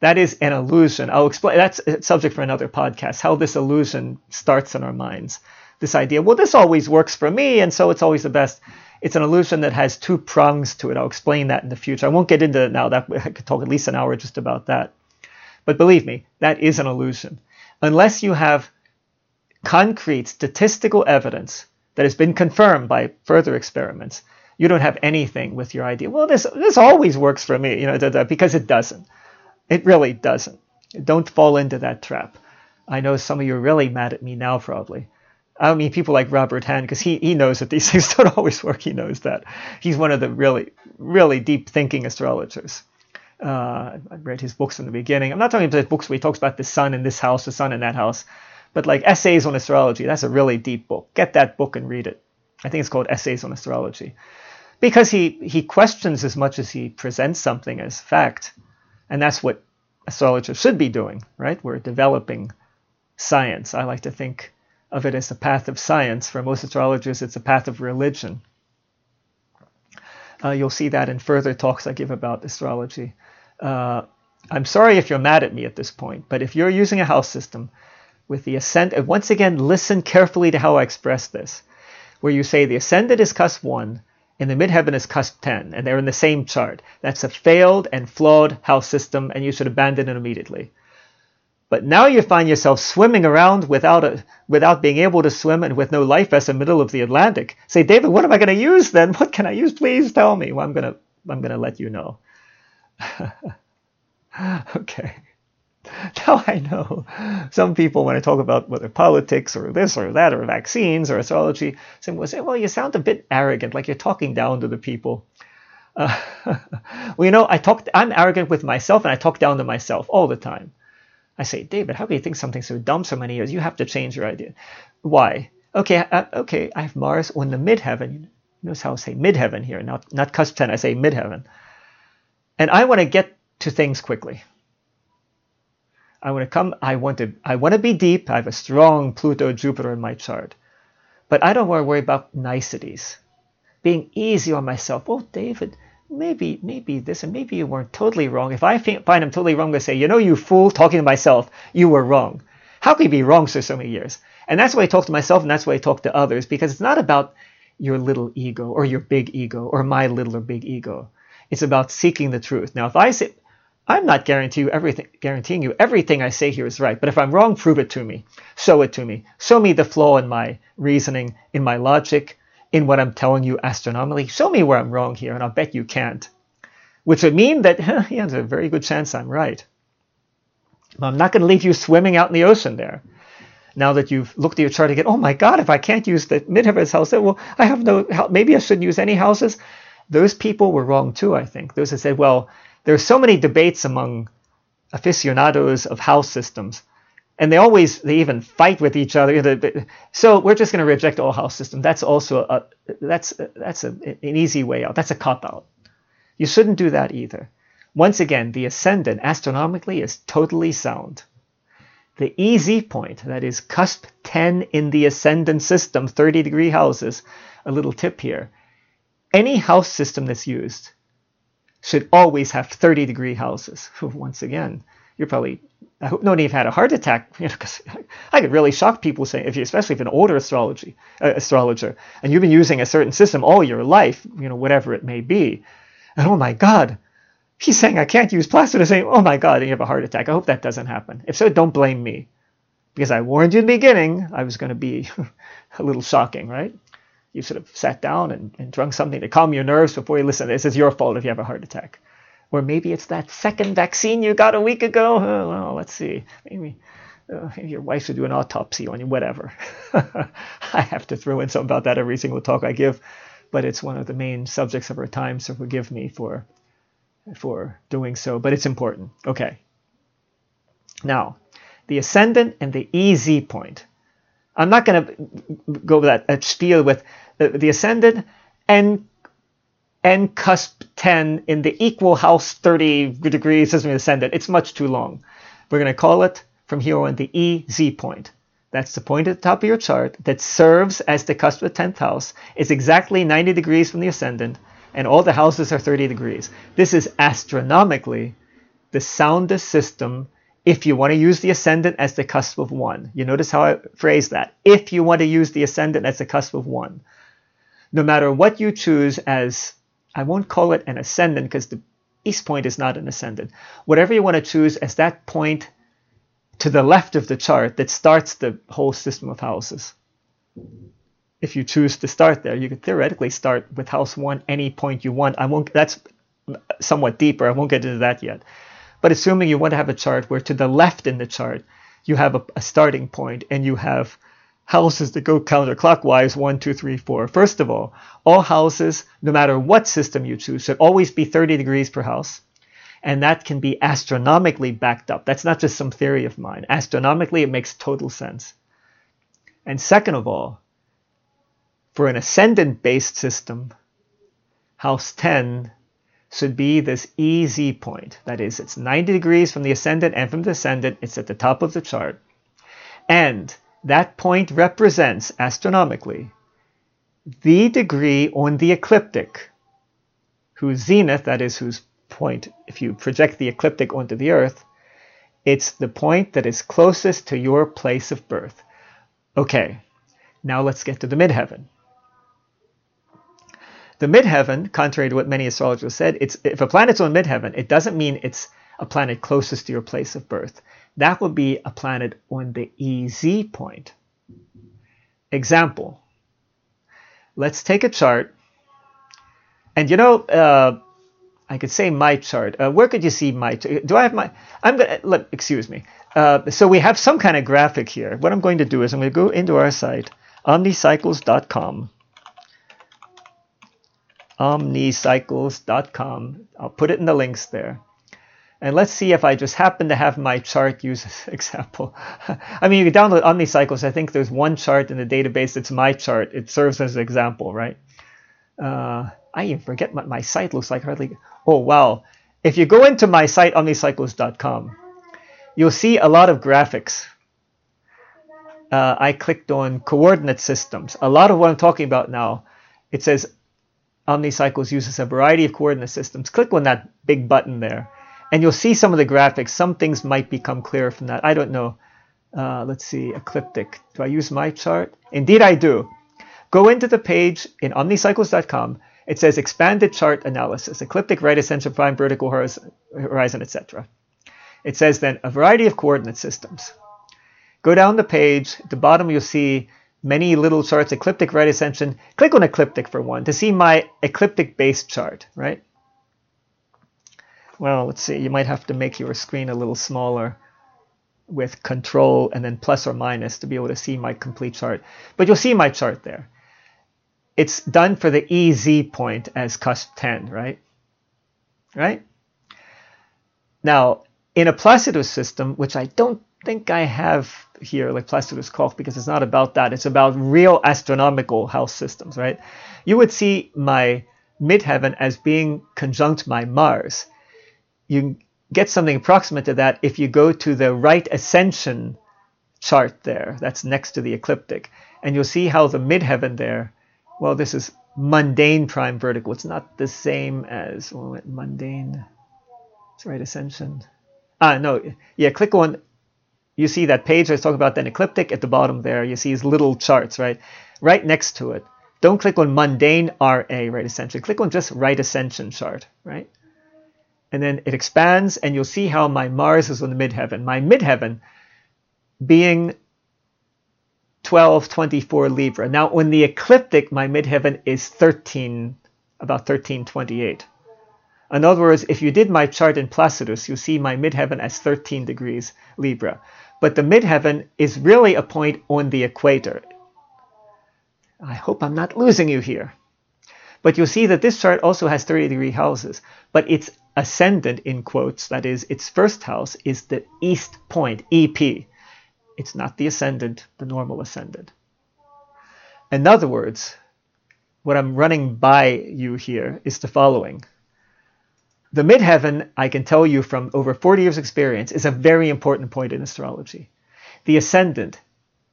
That is an illusion. I'll explain. That's a subject for another podcast. How this illusion starts in our minds. This idea, well, this always works for me, and so it's always the best. It's an illusion that has two prongs to it. I'll explain that in the future. I won't get into it now. That I could talk at least an hour just about that. But believe me, that is an illusion. Unless you have concrete statistical evidence that has been confirmed by further experiments, you don't have anything with your idea. Well, this this always works for me, you know, because it doesn't. It really doesn't. Don't fall into that trap. I know some of you are really mad at me now, probably. I mean people like Robert Hand, because he, he knows that these things don't always work. He knows that. He's one of the really, really deep thinking astrologers. Uh, I read his books from the beginning. I'm not talking about his books where he talks about the sun in this house, the sun in that house, but like Essays on Astrology. That's a really deep book. Get that book and read it. I think it's called Essays on Astrology. Because he, he questions as much as he presents something as fact. And that's what astrologers should be doing, right? We're developing science. I like to think of it as a path of science. For most astrologers, it's a path of religion. Uh, you'll see that in further talks I give about astrology. Uh, I'm sorry if you're mad at me at this point, but if you're using a house system with the ascendant, once again, listen carefully to how I express this, where you say the ascendant is cusp 1 and the midheaven is cusp 10, and they're in the same chart. That's a failed and flawed house system, and you should abandon it immediately. But now you find yourself swimming around without a, without being able to swim and with no life vest in the middle of the Atlantic. Say, David, what am I going to use then? What can I use? Please tell me. Well, I'm going to I'm going to let you know. okay. Now I know some people, when I talk about whether politics or this or that or vaccines or astrology, some will say, well, you sound a bit arrogant, like you're talking down to the people. Uh, well, you know, I talk, I'm arrogant with myself and I talk down to myself all the time. I say, David, how can you think something so dumb so many years? You have to change your idea. Why? Okay, uh, okay, I have Mars on the midheaven. Notice how I say midheaven here, not, not cusp 10, I say midheaven. And I want to get to things quickly. I want to come, I want to, I want to be deep. I have a strong Pluto Jupiter in my chart. But I don't want to worry about niceties. Being easy on myself. Oh, David, maybe, maybe this, and maybe you weren't totally wrong. If I find I'm totally wrong, I say, you know, you fool, talking to myself, you were wrong. How can you be wrong for so many years? And that's why I talk to myself, and that's why I talk to others, because it's not about your little ego or your big ego or my little or big ego. It's about seeking the truth. Now, if I say, I'm not guaranteeing you everything, guaranteeing you everything I say here is right, but if I'm wrong, prove it to me. Show it to me. Show me the flaw in my reasoning, in my logic, in what I'm telling you astronomically. Show me where I'm wrong here, and I'll bet you can't. Which would mean that yeah, there's a very good chance I'm right. I'm not going to leave you swimming out in the ocean there. Now that you've looked at your chart again, oh my God, if I can't use the midheaven's house, well, I have no, help. maybe I shouldn't use any houses. Those people were wrong too, I think. Those that said, well, there's so many debates among aficionados of house systems and they always they even fight with each other. So we're just going to reject all house system. That's also a that's that's a, an easy way out. That's a cop out. You shouldn't do that either. Once again, the ascendant astronomically is totally sound. The EZ point, that is cusp 10 in the ascendant system, 30 degree houses, a little tip here. Any house system that's used should always have 30 degree houses. Once again, you're probably I hope nobody have had a heart attack, you know, because I could really shock people saying, if you, especially if you're an older astrology uh, astrologer and you've been using a certain system all your life, you know, whatever it may be, and oh my God, he's saying I can't use Placidus, saying, oh my God, and you have a heart attack. I hope that doesn't happen. If so, don't blame me, because I warned you in the beginning I was going to be a little shocking, right? You sort of sat down and, and drunk something to calm your nerves before you listen. This is your fault if you have a heart attack. Or maybe it's that second vaccine you got a week ago. Oh, well, let's see. Maybe, uh, maybe your wife should do an autopsy on you, whatever. I have to throw in something about that every single talk I give, but it's one of the main subjects of our time, so forgive me for, for doing so, but it's important. Okay. Now, the ascendant and the EZ point. I'm not going to go over that, that spiel with the, the ascendant and and cusp 10 in the equal house 30 degrees system ascendant. It's much too long. We're going to call it from here on the EZ point. That's the point at the top of your chart that serves as the cusp of the 10th house. It's exactly 90 degrees from the ascendant, and all the houses are 30 degrees. This is astronomically the soundest system if you want to use the ascendant as the cusp of 1. You notice how I phrase that. If you want to use the ascendant as the cusp of 1. No matter what you choose as I won't call it an ascendant because the east point is not an ascendant. Whatever you want to choose as that point to the left of the chart that starts the whole system of houses. If you choose to start there, you could theoretically start with house one any point you want. I won't. That's somewhat deeper. I won't get into that yet. But assuming you want to have a chart where to the left in the chart you have a, a starting point and you have houses that go counterclockwise one, two, three, four. First of all, all houses, no matter what system you choose, should always be 30 degrees per house. And that can be astronomically backed up. That's not just some theory of mine. Astronomically, it makes total sense. And second of all, for an ascendant based system, house 10 should be this EZ point. That is, it's 90 degrees from the ascendant and from the descendant. It's at the top of the chart. And that point represents, astronomically, the degree on the ecliptic, whose zenith, that is, whose point, if you project the ecliptic onto the Earth, it's the point that is closest to your place of birth. Okay, now let's get to the midheaven. The midheaven, contrary to what many astrologers said, it's if a planet's on midheaven, it doesn't mean it's a planet closest to your place of birth. That would be a planet on the EZ point. Example. Let's take a chart. And you know, uh, I could say my chart. Uh, where could you see my? Do I have my? I'm gonna. Let, excuse me. Uh, so we have some kind of graphic here. What I'm going to do is I'm going to go into our site, omnicycles.com. Omnicycles.com. I'll put it in the links there. And let's see if I just happen to have my chart use as example. I mean, you can download OmniCycles. I think there's one chart in the database. It's my chart. It serves as an example, right? Uh, I even forget what my site looks like hardly. Oh, wow. If you go into my site, omnicycles.com, you'll see a lot of graphics. Uh, I clicked on coordinate systems. A lot of what I'm talking about now, it says OmniCycles uses a variety of coordinate systems. Click on that big button there and you'll see some of the graphics. Some things might become clearer from that. I don't know. Uh, let's see, ecliptic. Do I use my chart? Indeed, I do. Go into the page in omnicycles.com. It says expanded chart analysis, ecliptic, right ascension, prime, vertical horizon, horizon etc. It says then a variety of coordinate systems. Go down the page. At the bottom, you'll see many little charts, ecliptic, right ascension. Click on ecliptic for one to see my ecliptic base chart, right? well, let's see, you might have to make your screen a little smaller with control and then plus or minus to be able to see my complete chart. But you'll see my chart there. It's done for the EZ point as cusp 10, right? Right? Now, in a Placidus system, which I don't think I have here, like Placidus Koch, because it's not about that. It's about real astronomical house systems, right? You would see my midheaven as being conjunct my Mars you get something approximate to that if you go to the right ascension chart there. That's next to the ecliptic. And you'll see how the midheaven there, well, this is mundane prime vertical. It's not the same as well, mundane. It's right ascension. Ah, no. Yeah, click on. You see that page I was talking about, then ecliptic at the bottom there. You see these little charts, right? Right next to it. Don't click on mundane RA, right ascension. Click on just right ascension chart, right? and then it expands, and you'll see how my Mars is on the midheaven. My midheaven being 1224 Libra. Now, on the ecliptic, my midheaven is 13, about 1328. In other words, if you did my chart in Placidus, you see my midheaven as 13 degrees Libra. But the midheaven is really a point on the equator. I hope I'm not losing you here. But you'll see that this chart also has 30 degree houses, but its ascendant, in quotes, that is, its first house, is the east point, EP. It's not the ascendant, the normal ascendant. In other words, what I'm running by you here is the following. The midheaven, I can tell you from over 40 years' experience, is a very important point in astrology. The ascendant,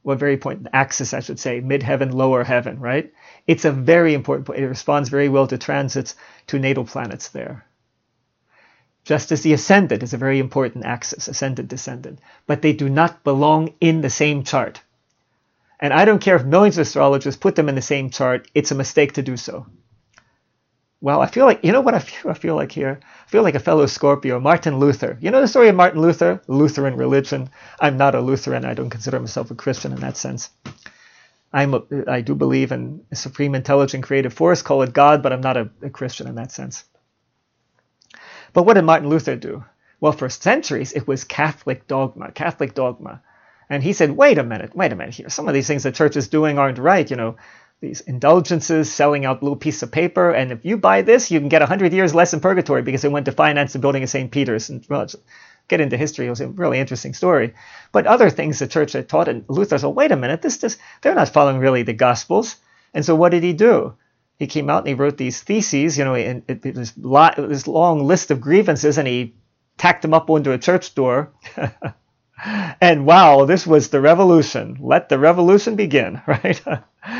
well, very important axis, I should say, midheaven, lower heaven, right? It's a very important point. It responds very well to transits to natal planets there. Just as the ascendant is a very important axis, ascendant, descendant, but they do not belong in the same chart. And I don't care if millions of astrologers put them in the same chart, it's a mistake to do so. Well, I feel like, you know what I feel, I feel like here? I feel like a fellow Scorpio, Martin Luther. You know the story of Martin Luther? Lutheran religion. I'm not a Lutheran. I don't consider myself a Christian in that sense. I'm a, I do believe in a supreme intelligent creative force, call it God, but I'm not a, a Christian in that sense. But what did Martin Luther do? Well, for centuries, it was Catholic dogma, Catholic dogma. And he said, wait a minute, wait a minute here. Some of these things the church is doing aren't right. You know, these indulgences, selling out little piece of paper. And if you buy this, you can get 100 years less in purgatory because it went to finance the building of St. Peter's. And well, get into history. It was a really interesting story. But other things the church had taught, and Luther said, wait a minute, this, this, they're not following really the Gospels. And so what did he do? He came out and he wrote these theses, you know, and it, it was this long list of grievances, and he tacked them up onto a church door. and wow, this was the revolution. Let the revolution begin, right?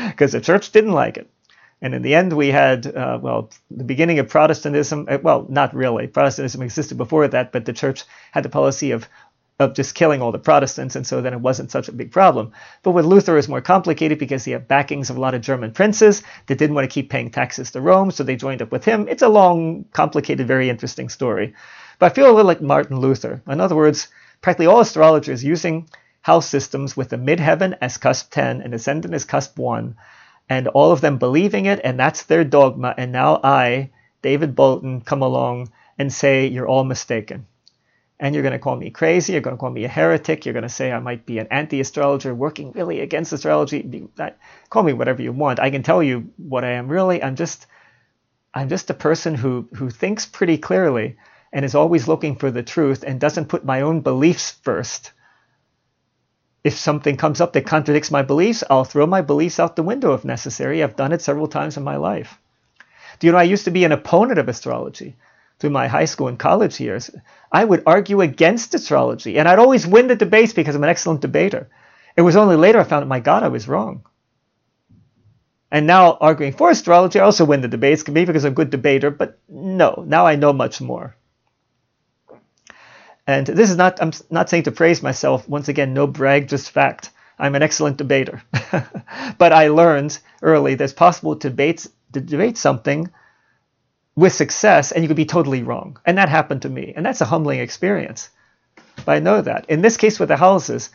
Because the church didn't like it. And in the end, we had, uh, well, the beginning of Protestantism. Uh, well, not really. Protestantism existed before that, but the church had the policy of of just killing all the Protestants, and so then it wasn't such a big problem. But with Luther, it was more complicated because he had backings of a lot of German princes that didn't want to keep paying taxes to Rome, so they joined up with him. It's a long, complicated, very interesting story. But I feel a little like Martin Luther. In other words, practically all astrologers using house systems with the midheaven as cusp 10 and ascendant as cusp 1, and all of them believing it, and that's their dogma. And now I, David Bolton, come along and say, You're all mistaken and you're going to call me crazy. You're going to call me a heretic. You're going to say I might be an anti-astrologer working really against astrology. Call me whatever you want. I can tell you what I am really. I'm just, I'm just a person who who thinks pretty clearly and is always looking for the truth and doesn't put my own beliefs first. If something comes up that contradicts my beliefs, I'll throw my beliefs out the window if necessary. I've done it several times in my life. Do you know I used to be an opponent of astrology? through my high school and college years, I would argue against astrology, and I'd always win the debates because I'm an excellent debater. It was only later I found out, my God, I was wrong. And now arguing for astrology, I also win the debates, maybe because I'm a good debater, but no, now I know much more. And this is not, I'm not saying to praise myself. Once again, no brag, just fact. I'm an excellent debater. but I learned early that it's possible to debate, to debate something with success and you could be totally wrong. And that happened to me. And that's a humbling experience. But I know that. In this case with the houses,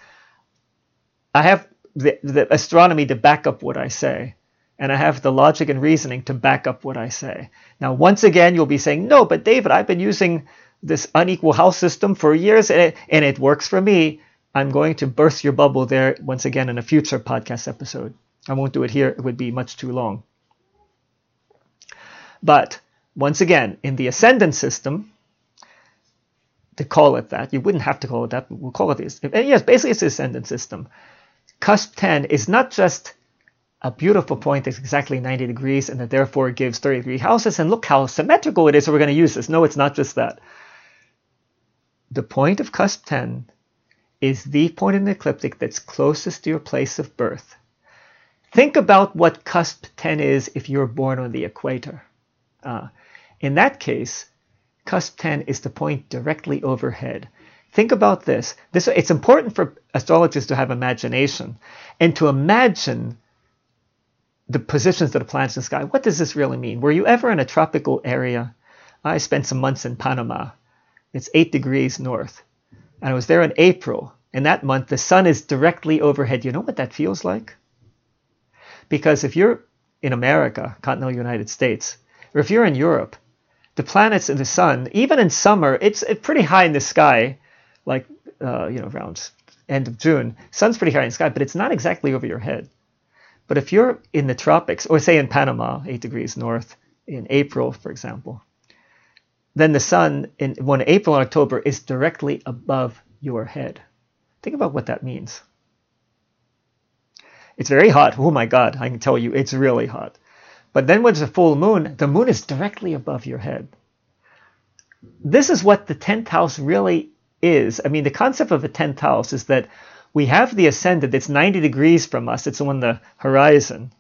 I have the, the astronomy to back up what I say. And I have the logic and reasoning to back up what I say. Now, once again, you'll be saying, no, but David, I've been using this unequal house system for years and it, and it works for me. I'm going to burst your bubble there once again in a future podcast episode. I won't do it here, it would be much too long. But once again, in the ascendant system, to call it that, you wouldn't have to call it that, we'll call it this. Yes, basically it's the ascendant system. Cusp 10 is not just a beautiful point that's exactly 90 degrees and that therefore gives 30 degree houses, and look how symmetrical it is, so we're going to use this. No, it's not just that. The point of cusp 10 is the point in the ecliptic that's closest to your place of birth. Think about what cusp 10 is if you're born on the equator. Uh, in that case, cusp 10 is the point directly overhead. Think about this. this. It's important for astrologers to have imagination and to imagine the positions of the planets in the sky. What does this really mean? Were you ever in a tropical area? I spent some months in Panama. It's 8 degrees north. And I was there in April. In that month, the sun is directly overhead. You know what that feels like? Because if you're in America, continental United States, or if you're in Europe, the planets in the sun, even in summer, it's pretty high in the sky, like uh, you know around end of June. Sun's pretty high in the sky, but it's not exactly over your head. But if you're in the tropics, or say in Panama, eight degrees north, in April, for example, then the sun in when April and October is directly above your head. Think about what that means. It's very hot. Oh my God, I can tell you, it's really hot. But then when it's a full moon, the moon is directly above your head. This is what the 10th house really is. I mean, the concept of a 10th house is that we have the ascendant it's 90 degrees from us. It's on the horizon.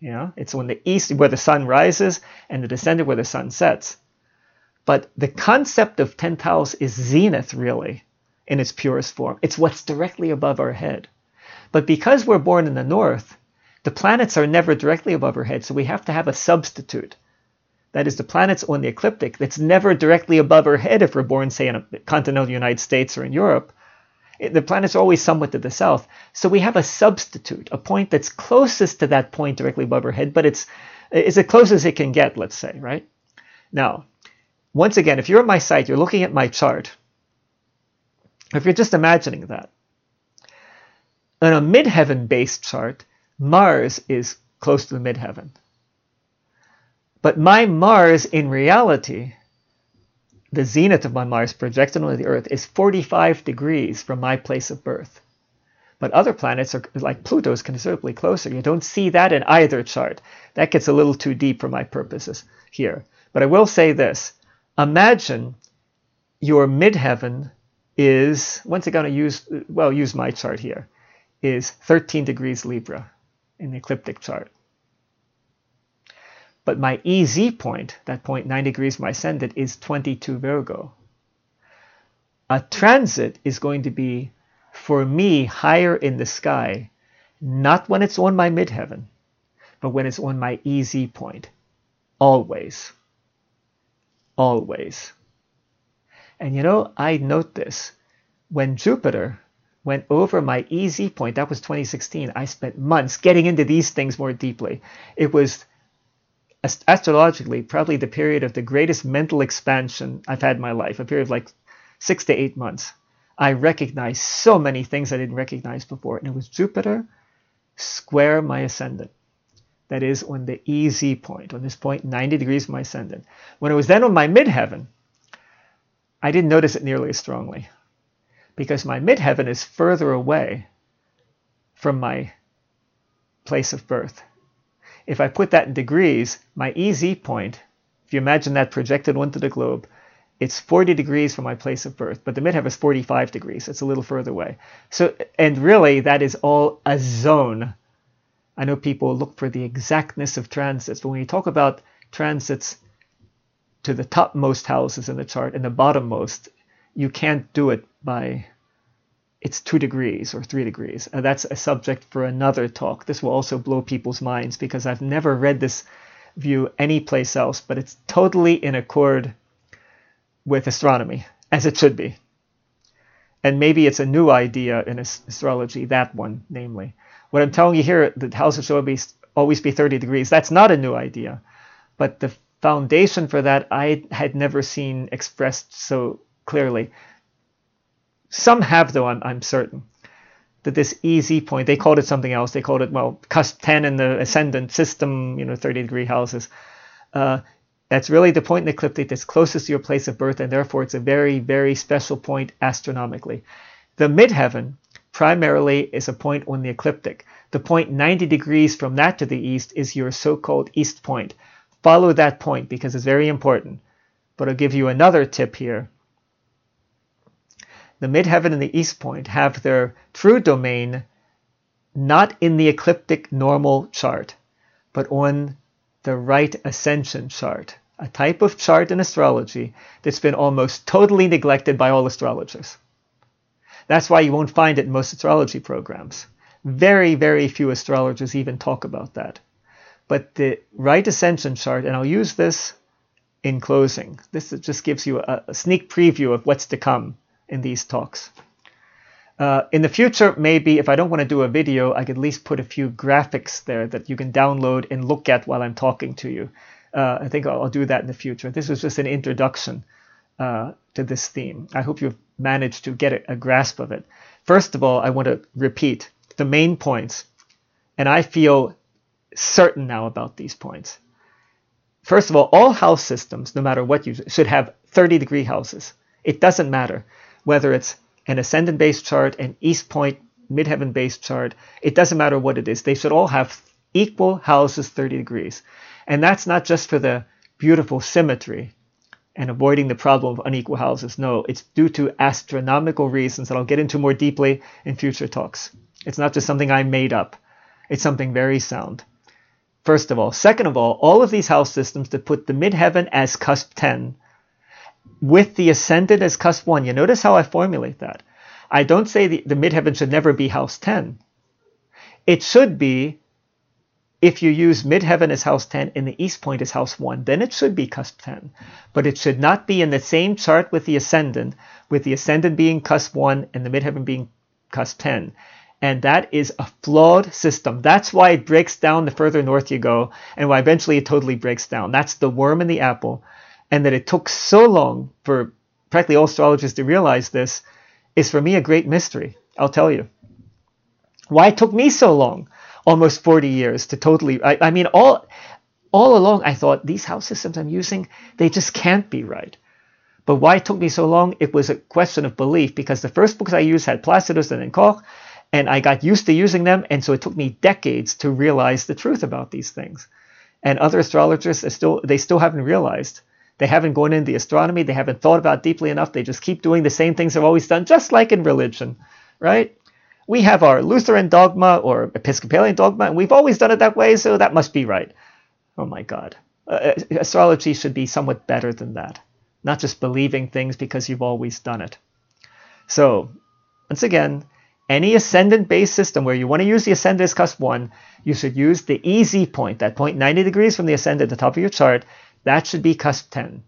You know, it's on the east where the sun rises and the descendant where the sun sets. But the concept of 10th house is zenith, really, in its purest form. It's what's directly above our head. But because we're born in the north, the planets are never directly above our head, so we have to have a substitute. That is, the planets on the ecliptic that's never directly above our head if we're born, say, in a continental United States or in Europe. The planets are always somewhat to the south. So we have a substitute, a point that's closest to that point directly above our head, but it's, it's as close as it can get, let's say, right? Now, once again, if you're at my site, you're looking at my chart, if you're just imagining that, on a midheaven based chart, Mars is close to the midheaven. But my Mars, in reality, the zenith of my Mars projected onto the Earth is 45 degrees from my place of birth. But other planets are like Pluto is considerably closer. You don't see that in either chart. That gets a little too deep for my purposes here. But I will say this. Imagine your midheaven is, once again, I use, well, use my chart here, is 13 degrees Libra in the ecliptic chart. But my EZ point, that point 9 degrees from my ascendant, is 22 Virgo. a transit is going to be, for me, higher in the sky, not when it's on my midheaven, but when it's on my EZ point. Always. Always. And you know, I note this. When Jupiter went over my EZ point, that was 2016, I spent months getting into these things more deeply. It was astrologically probably the period of the greatest mental expansion I've had in my life, a period of like six to eight months. I recognized so many things I didn't recognize before, and it was Jupiter square my ascendant. That is on the EZ point, on this point 90 degrees from my ascendant. When it was then on my midheaven, I didn't notice it nearly as strongly because my midheaven is further away from my place of birth. If I put that in degrees, my EZ point, if you imagine that projected onto the globe, it's 40 degrees from my place of birth, but the midheaven is 45 degrees. It's a little further away. So, and really, that is all a zone. I know people look for the exactness of transits, but when you talk about transits to the topmost houses in the chart and the bottommost, you can't do it by it's two degrees or three degrees. Uh, that's a subject for another talk. This will also blow people's minds because I've never read this view anyplace else, but it's totally in accord with astronomy, as it should be. And maybe it's a new idea in astrology, that one, namely. What I'm telling you here, the houses should always, always be 30 degrees, that's not a new idea. But the foundation for that I had never seen expressed so clearly. Some have, though, I'm, I'm certain, that this easy point, they called it something else. They called it, well, cusp 10 in the ascendant system, you know, 30 degree houses. Uh, that's really the point in the ecliptic that's closest to your place of birth, and therefore it's a very, very special point astronomically. The midheaven primarily is a point on the ecliptic. The point 90 degrees from that to the east is your so called east point. Follow that point because it's very important. But I'll give you another tip here the midheaven and the east point have their true domain not in the ecliptic normal chart, but on the right ascension chart, a type of chart in astrology that's been almost totally neglected by all astrologers. That's why you won't find it in most astrology programs. Very, very few astrologers even talk about that. But the right ascension chart, and I'll use this in closing, this just gives you a, a sneak preview of what's to come in these talks. Uh, in the future, maybe if I don't want to do a video, I could at least put a few graphics there that you can download and look at while I'm talking to you. Uh, I think I'll, I'll, do that in the future. This was just an introduction uh, to this theme. I hope you've managed to get a, grasp of it. First of all, I want to repeat the main points, and I feel certain now about these points. First of all, all house systems, no matter what you should have 30 degree houses. It doesn't matter whether it's an ascendant based chart, an east point midheaven based chart, it doesn't matter what it is. They should all have equal houses 30 degrees. And that's not just for the beautiful symmetry and avoiding the problem of unequal houses. No, it's due to astronomical reasons that I'll get into more deeply in future talks. It's not just something I made up, it's something very sound. First of all. Second of all, all of these house systems that put the midheaven as cusp 10 with the ascendant as cusp 1. You notice how I formulate that. I don't say the, the midheaven should never be house 10. It should be, if you use midheaven as house 10 and the east point as house 1, then it should be cusp 10. But it should not be in the same chart with the ascendant, with the ascendant being cusp 1 and the midheaven being cusp 10. And that is a flawed system. That's why it breaks down the further north you go, and why eventually it totally breaks down. That's the worm in the apple and that it took so long for practically all astrologers to realize this is for me a great mystery. I'll tell you. Why it took me so long, almost 40 years, to totally. I, I mean, all all along I thought these house systems I'm using, they just can't be right. But why it took me so long, it was a question of belief because the first books I used had Placidus and then Koch, and I got used to using them, and so it took me decades to realize the truth about these things. And other astrologers still they still haven't realized they haven't gone into astronomy. They haven't thought about deeply enough. They just keep doing the same things they've always done, just like in religion, right? We have our Lutheran dogma or Episcopalian dogma, and we've always done it that way, so that must be right. Oh my God. Uh, uh astrology should be somewhat better than that, not just believing things because you've always done it. So, once again, any ascendant based system where you want to use the ascendant as cusp 1, you should use the EZ point, that point 90 degrees from the ascendant at the top of your chart. That should be cusp 10.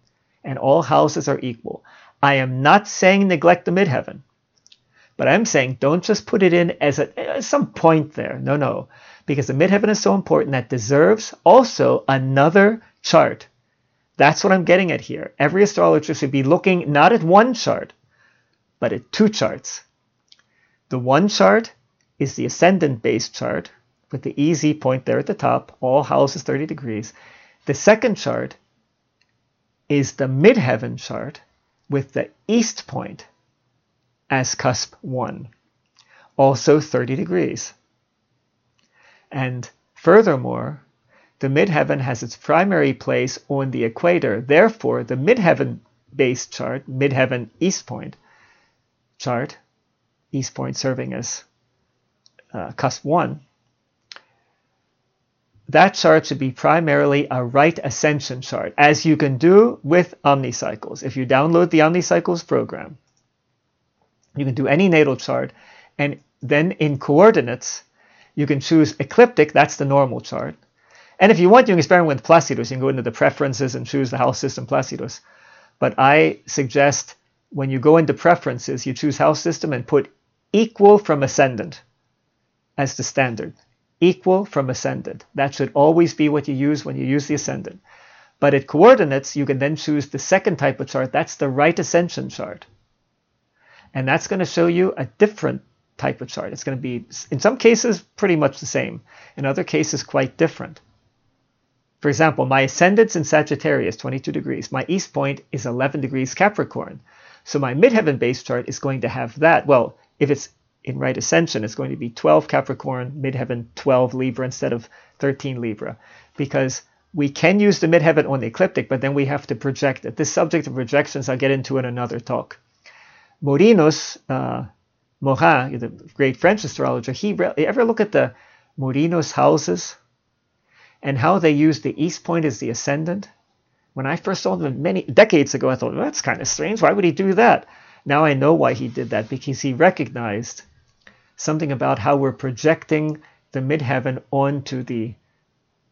And all houses are equal. I am not saying neglect the midheaven, but I'm saying don't just put it in as, a, as some point there. No, no. Because the midheaven is so important that deserves also another chart. That's what I'm getting at here. Every astrologer should be looking not at one chart, but at two charts. The one chart is the ascendant based chart with the easy point there at the top, all houses 30 degrees. The second chart is the midheaven chart with the east point as cusp 1, also 30 degrees. And furthermore, the midheaven has its primary place on the equator. Therefore, the midheaven based chart, midheaven east point chart, east point serving as uh, cusp 1, that chart should be primarily a right ascension chart, as you can do with OmniCycles. If you download the OmniCycles program, you can do any natal chart, and then in coordinates, you can choose ecliptic, that's the normal chart. And if you want, you can experiment with Placidus. You can go into the preferences and choose the house system Placidus. But I suggest when you go into preferences, you choose house system and put equal from ascendant as the standard equal from ascendant. That should always be what you use when you use the ascendant. But at coordinates, you can then choose the second type of chart. That's the right ascension chart. And that's going to show you a different type of chart. It's going to be, in some cases, pretty much the same. In other cases, quite different. For example, my ascendant's in Sagittarius, 22 degrees. My east point is 11 degrees Capricorn. So my midheaven base chart is going to have that. Well, if it's in right ascension it's going to be 12 Capricorn, midheaven 12 Libra instead of 13 Libra, because we can use the midheaven on the ecliptic, but then we have to project it. This subject of projections I'll get into in another talk. Morinus, uh, Morin, the great French astrologer, he re- ever look at the Morinus houses and how they use the east point as the ascendant? When I first saw them many decades ago, I thought, well, that's kind of strange. Why would he do that? Now I know why he did that because he recognized something about how we're projecting the midheaven onto the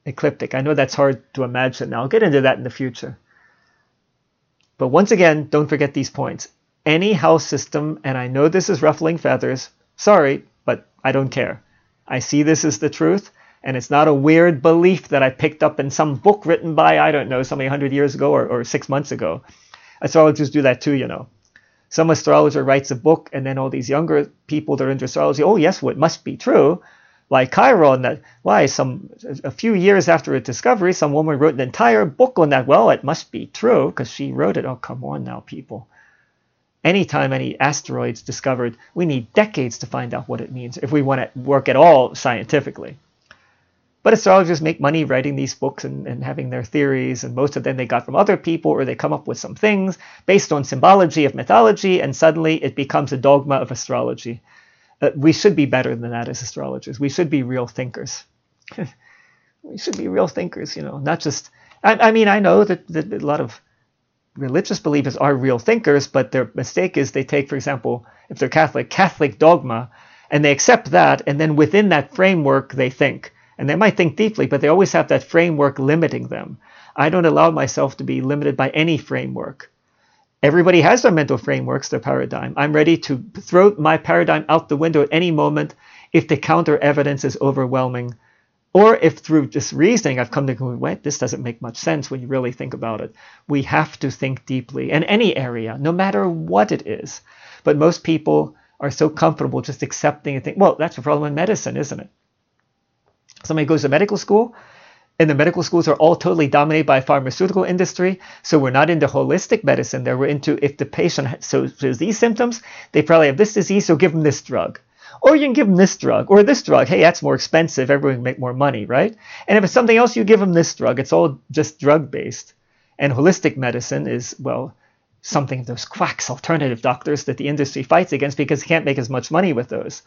ecliptic. I know that's hard to imagine. Now I'll get into that in the future. But once again, don't forget these points. Any house system, and I know this is ruffling feathers, sorry, but I don't care. I see this as the truth, and it's not a weird belief that I picked up in some book written by, I don't know, somebody 100 years ago or, or six months ago. Astrologers do that too, you know some astrologer writes a book, and then all these younger people that are into astrology, oh yes, well it must be true. Like Chiron, that why some a few years after its discovery, some woman wrote an entire book on that. Well, it must be true because she wrote it. Oh, come on now, people. Anytime any asteroids discovered, we need decades to find out what it means if we want to work at all scientifically. But astrologers make money writing these books and, and having their theories, and most of them they got from other people, or they come up with some things based on symbology of mythology, and suddenly it becomes a dogma of astrology. Uh, we should be better than that as astrologers. We should be real thinkers. we should be real thinkers, you know, not just. I, I mean, I know that, that a lot of religious believers are real thinkers, but their mistake is they take, for example, if they're Catholic, Catholic dogma, and they accept that, and then within that framework they think. And they might think deeply, but they always have that framework limiting them. I don't allow myself to be limited by any framework. Everybody has their mental frameworks, their paradigm. I'm ready to throw my paradigm out the window at any moment if the counter evidence is overwhelming, or if through just reasoning I've come to conclude, wait, this doesn't make much sense when you really think about it. We have to think deeply in any area, no matter what it is. But most people are so comfortable just accepting and think, well, that's a problem in medicine, isn't it? Somebody goes to medical school, and the medical schools are all totally dominated by pharmaceutical industry. So we're not into holistic medicine there. We're into if the patient so shows these symptoms, they probably have this disease, so give them this drug. Or you can give them this drug or this drug. Hey, that's more expensive. Everyone can make more money, right? And if it's something else, you give them this drug. It's all just drug based. And holistic medicine is, well, something of those quacks, alternative doctors that the industry fights against because they can't make as much money with those.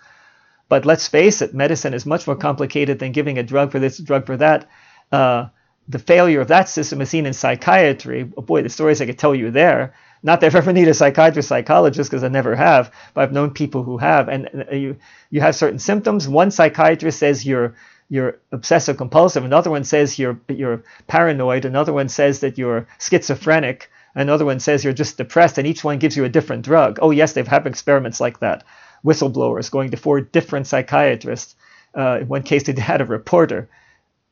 But let's face it, medicine is much more complicated than giving a drug for this, drug for that. Uh, the failure of that system is seen in psychiatry. Oh boy, the stories I could tell you there. Not that I've ever needed a psychiatrist, psychologist, because I never have, but I've known people who have. And you you have certain symptoms. One psychiatrist says you're you're obsessive compulsive. Another one says you're you're paranoid. Another one says that you're schizophrenic. Another one says you're just depressed, and each one gives you a different drug. Oh yes, they've had experiments like that. Whistleblowers going to four different psychiatrists. Uh, in one case, they had a reporter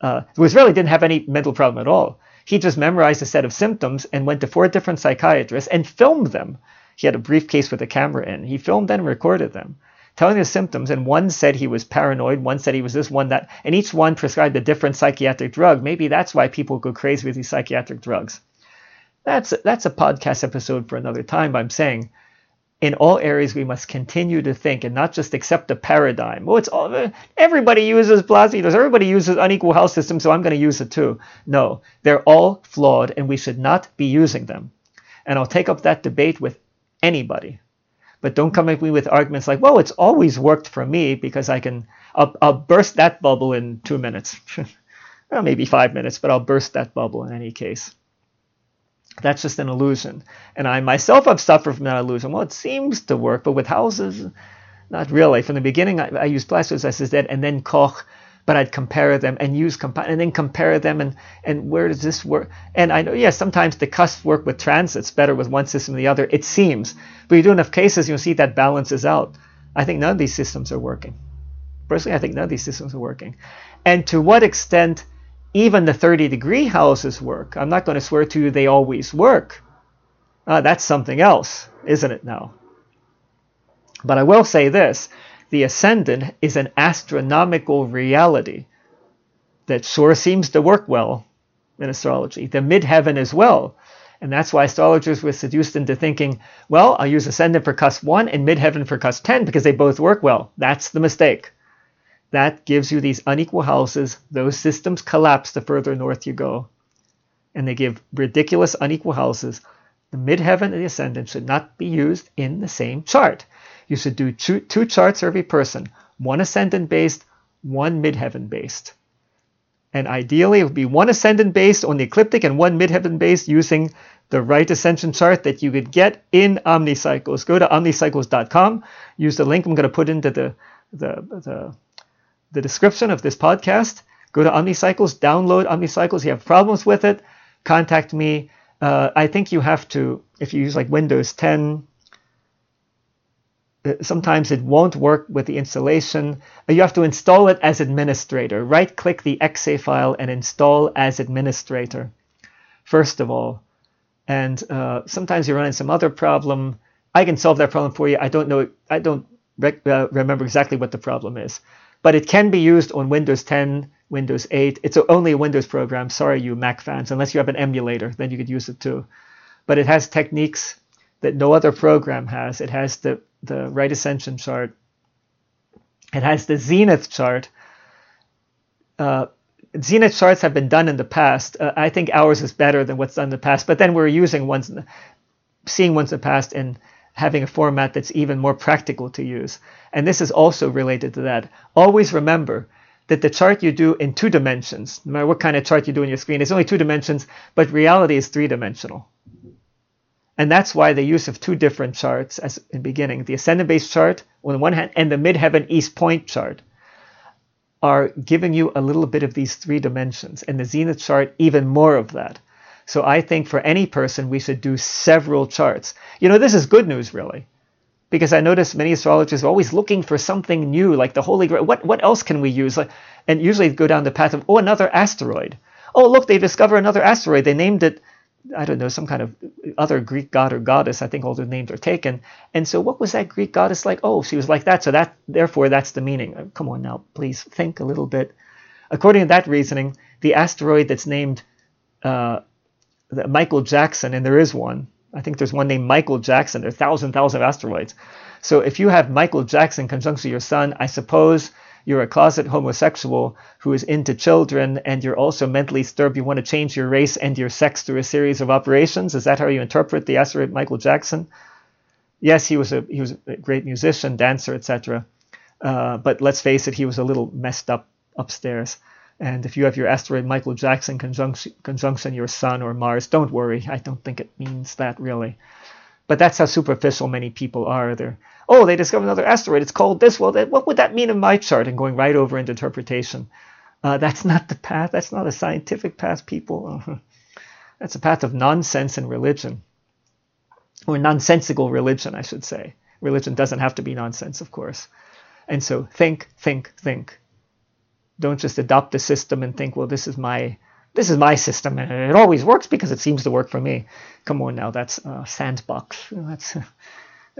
uh, who really didn't have any mental problem at all. He just memorized a set of symptoms and went to four different psychiatrists and filmed them. He had a briefcase with a camera in. He filmed and recorded them telling the symptoms, and one said he was paranoid, one said he was this, one that, and each one prescribed a different psychiatric drug. Maybe that's why people go crazy with these psychiatric drugs. That's that's a podcast episode for another time. I'm saying, in all areas, we must continue to think and not just accept a paradigm. Oh, it's all everybody uses Placidus, everybody uses unequal health system, so I'm going to use it too. No, they're all flawed, and we should not be using them. And I'll take up that debate with anybody but don't come at me with arguments like, well, it's always worked for me because I can, I'll, I'll burst that bubble in two minutes. well, maybe five minutes, but I'll burst that bubble in any case. That's just an illusion. And I myself have suffered from that illusion. Well, it seems to work, but with houses, not really. From the beginning, I, I used Placidus SSZ and then Koch but I'd compare them and use compa- and then compare them and and where does this work? And I know, yeah, sometimes the cusps work with transits better with one system than the other. It seems, but you do enough cases, you'll see that balances out. I think none of these systems are working. Personally, I think none of these systems are working. And to what extent even the 30 degree houses work? I'm not going to swear to you they always work. Uh, that's something else, isn't it now? But I will say this the ascendant is an astronomical reality that sure seems to work well in astrology. The midheaven as well. And that's why astrologers were seduced into thinking, well, I'll use ascendant for cusp 1 and midheaven for cusp 10 because they both work well. That's the mistake. That gives you these unequal houses. Those systems collapse the further north you go. And they give ridiculous unequal houses. The midheaven and the ascendant should not be used in the same chart you should do two, two charts for every person, one ascendant based, one midheaven based. And ideally, it would be one ascendant based on the ecliptic and one midheaven based using the right ascension chart that you could get in OmniCycles. Go to omnicycles.com, use the link I'm going to put into the, the, the, the description of this podcast. Go to OmniCycles, download OmniCycles. If you have problems with it, contact me. Uh, I think you have to, if you use like Windows 10, uh, sometimes it won't work with the installation. You have to install it as administrator. Right click the exe file and install as administrator, first of all. And uh, sometimes you run into some other problem. I can solve that problem for you. I don't know. I don't rec- uh, remember exactly what the problem is, but it can be used on Windows 10, Windows 8. It's only a Windows program. Sorry, you Mac fans. Unless you have an emulator, then you could use it too. But it has techniques that no other program has. It has the the right ascension chart. It has the zenith chart. Uh, zenith charts have been done in the past. Uh, I think ours is better than what's done in the past, but then we're using ones, seeing ones in the past and having a format that's even more practical to use. And this is also related to that. Always remember that the chart you do in two dimensions, no matter what kind of chart you do on your screen, is only two dimensions, but reality is three dimensional. And that's why the use of two different charts as in beginning, the ascendant base chart on the one hand and the midheaven east point chart are giving you a little bit of these three dimensions and the zenith chart even more of that. So I think for any person we should do several charts. You know, this is good news really. Because I notice many astrologers are always looking for something new, like the Holy Grail. What what else can we use? And usually go down the path of oh another asteroid. Oh look, they discover another asteroid. They named it I don't know, some kind of other Greek god or goddess. I think all the names are taken. And so, what was that Greek goddess like? Oh, she was like that. So that, therefore, that's the meaning. Uh, come on now, please think a little bit. According to that reasoning, the asteroid that's named uh, Michael Jackson, and there is one. I think there's one named Michael Jackson. There are thousand, thousand asteroids. So if you have Michael Jackson conjunct your sun, I suppose you're a closet homosexual who is into children and you're also mentally disturbed, you want to change your race and your sex through a series of operations. Is that how you interpret the asteroid Michael Jackson? Yes, he was a he was a great musician, dancer, etc. Uh, but let's face it, he was a little messed up upstairs. And if you have your asteroid Michael Jackson conjunction, conjunction your Sun or Mars, don't worry. I don't think it means that really. But that's how superficial many people are. They're, oh, they discovered another asteroid. It's called this. Well, what would that mean in my chart? And going right over into interpretation. Uh, that's not the path. That's not a scientific path, people. Uh-huh. That's a path of nonsense and religion, or nonsensical religion, I should say. Religion doesn't have to be nonsense, of course. And so think, think, think. Don't just adopt the system and think, well, this is my this is my system and it always works because it seems to work for me. Come on now, that's a sandbox. That's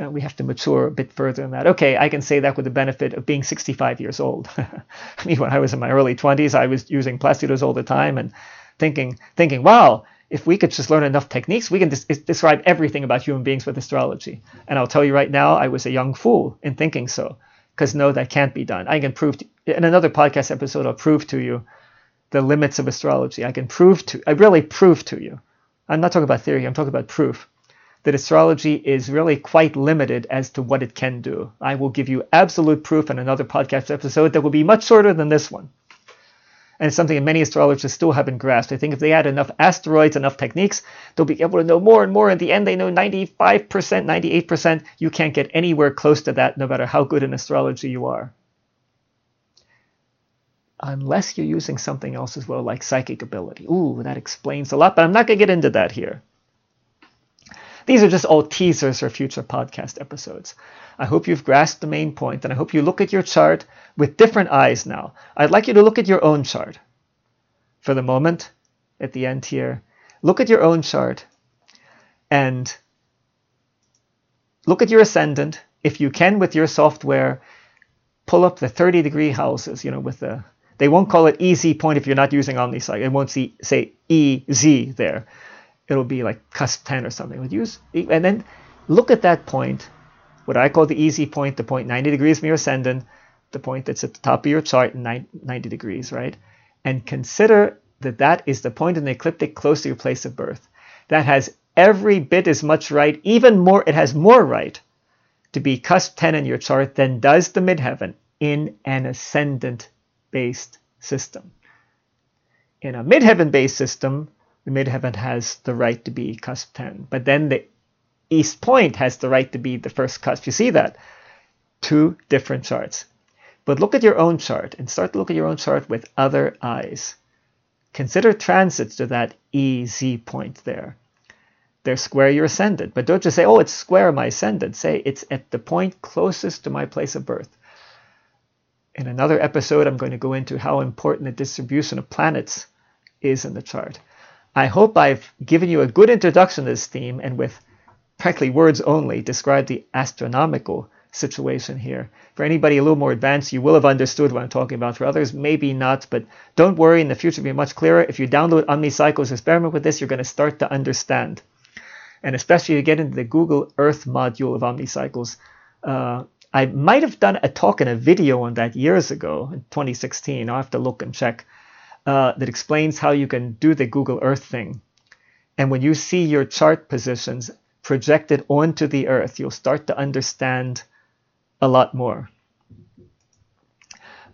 uh, we have to mature a bit further than that. Okay, I can say that with the benefit of being 65 years old. I mean, when I was in my early 20s, I was using Placidus all the time and thinking, thinking, wow, if we could just learn enough techniques, we can des- describe everything about human beings with astrology. And I'll tell you right now, I was a young fool in thinking so, because no, that can't be done. I can prove to, in another podcast episode, I'll prove to you the limits of astrology. I can prove to, I really prove to you. I'm not talking about theory. I'm talking about proof that astrology is really quite limited as to what it can do. I will give you absolute proof in another podcast episode that will be much shorter than this one. And it's something that many astrologers still haven't grasped. I think if they add enough asteroids, enough techniques, they'll be able to know more and more. In the end, they know 95%, 98%. You can't get anywhere close to that, no matter how good in astrology you are. Unless you're using something else as well, like psychic ability. Ooh, that explains a lot, but I'm not going to get into that here. These are just all teasers for future podcast episodes. I hope you've grasped the main point, and I hope you look at your chart with different eyes now. I'd like you to look at your own chart. For the moment, at the end here, look at your own chart and look at your ascendant. If you can, with your software, pull up the 30 degree houses, you know, with the they won't call it EZ point if you're not using OmniCycle. It won't see, say EZ there it'll be like cusp 10 or something. Would use and then look at that point, what I call the easy point, the point 90 degrees from your ascendant, the point that's at the top of your chart, 90 degrees, right? And consider that that is the point in the ecliptic close to your place of birth. That has every bit as much right, even more, it has more right to be cusp 10 in your chart than does the midheaven in an ascendant based system. In a midheaven based system, the midheaven has the right to be cusp 10. But then the east point has the right to be the first cusp. You see that? Two different charts. But look at your own chart and start to look at your own chart with other eyes. Consider transits to that EZ point there. They're square your ascendant. But don't just say, oh, it's square my ascendant. Say it's at the point closest to my place of birth. In another episode, I'm going to go into how important the distribution of planets is in the chart. I hope I've given you a good introduction to this theme and with practically words only described the astronomical situation here. For anybody a little more advanced, you will have understood what I'm talking about. For others, maybe not, but don't worry, in the future it'll be much clearer. If you download OmniCycles, experiment with this, you're going to start to understand. And especially you get into the Google Earth module of OmniCycles. Uh, I might have done a talk and a video on that years ago, in 2016. I'll have to look and check uh, that explains how you can do the Google Earth thing. And when you see your chart positions projected onto the Earth, you'll start to understand a lot more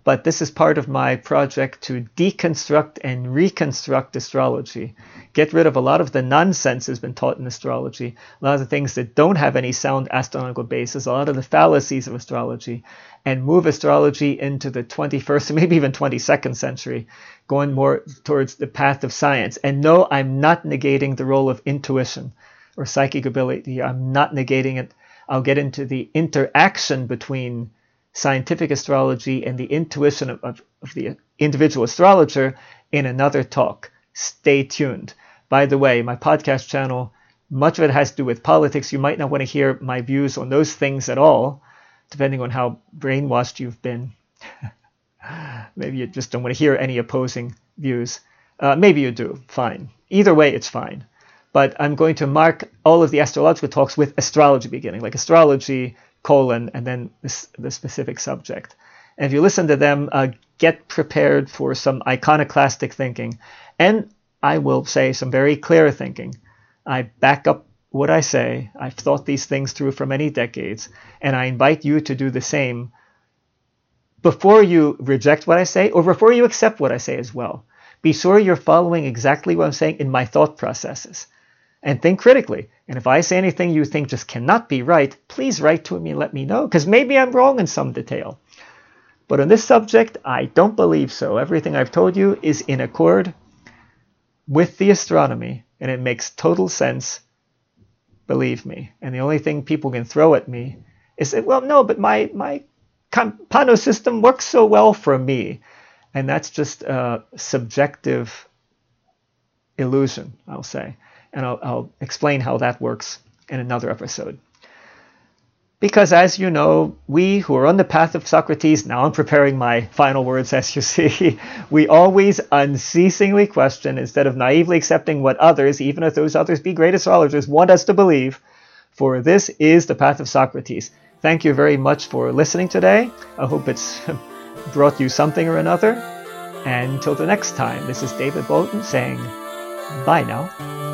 but this is part of my project to deconstruct and reconstruct astrology. Get rid of a lot of the nonsense that's been taught in astrology, a lot of the things that don't have any sound astronomical basis, a lot of the fallacies of astrology, and move astrology into the 21st, maybe even 22nd century, going more towards the path of science. And no, I'm not negating the role of intuition or psychic ability. I'm not negating it. I'll get into the interaction between scientific astrology and the intuition of, of, of the individual astrologer in another talk. Stay tuned. By the way, my podcast channel, much of it has to do with politics. You might not want to hear my views on those things at all, depending on how brainwashed you've been. maybe you just don't want to hear any opposing views. Uh, maybe you do. Fine. Either way, it's fine. But I'm going to mark all of the astrological talks with astrology beginning, like astrology, colon, and then this, the specific subject. And if you listen to them, uh, get prepared for some iconoclastic thinking. And I will say some very clear thinking. I back up what I say. I've thought these things through for many decades, and I invite you to do the same before you reject what I say or before you accept what I say as well. Be sure you're following exactly what I'm saying in my thought processes. And think critically. And if I say anything you think just cannot be right, please write to me and let me know, because maybe I'm wrong in some detail. But on this subject, I don't believe so. Everything I've told you is in accord with the astronomy, and it makes total sense, believe me. And the only thing people can throw at me is that, well, no, but my, my Pano system works so well for me. And that's just a subjective illusion, I'll say. And I'll, I'll explain how that works in another episode. Because as you know, we who are on the path of Socrates, now I'm preparing my final words as you see, we always unceasingly question instead of naively accepting what others, even if those others be great astrologers, want us to believe. For this is the path of Socrates. Thank you very much for listening today. I hope it's brought you something or another. And until the next time, this is David Bolton saying bye now.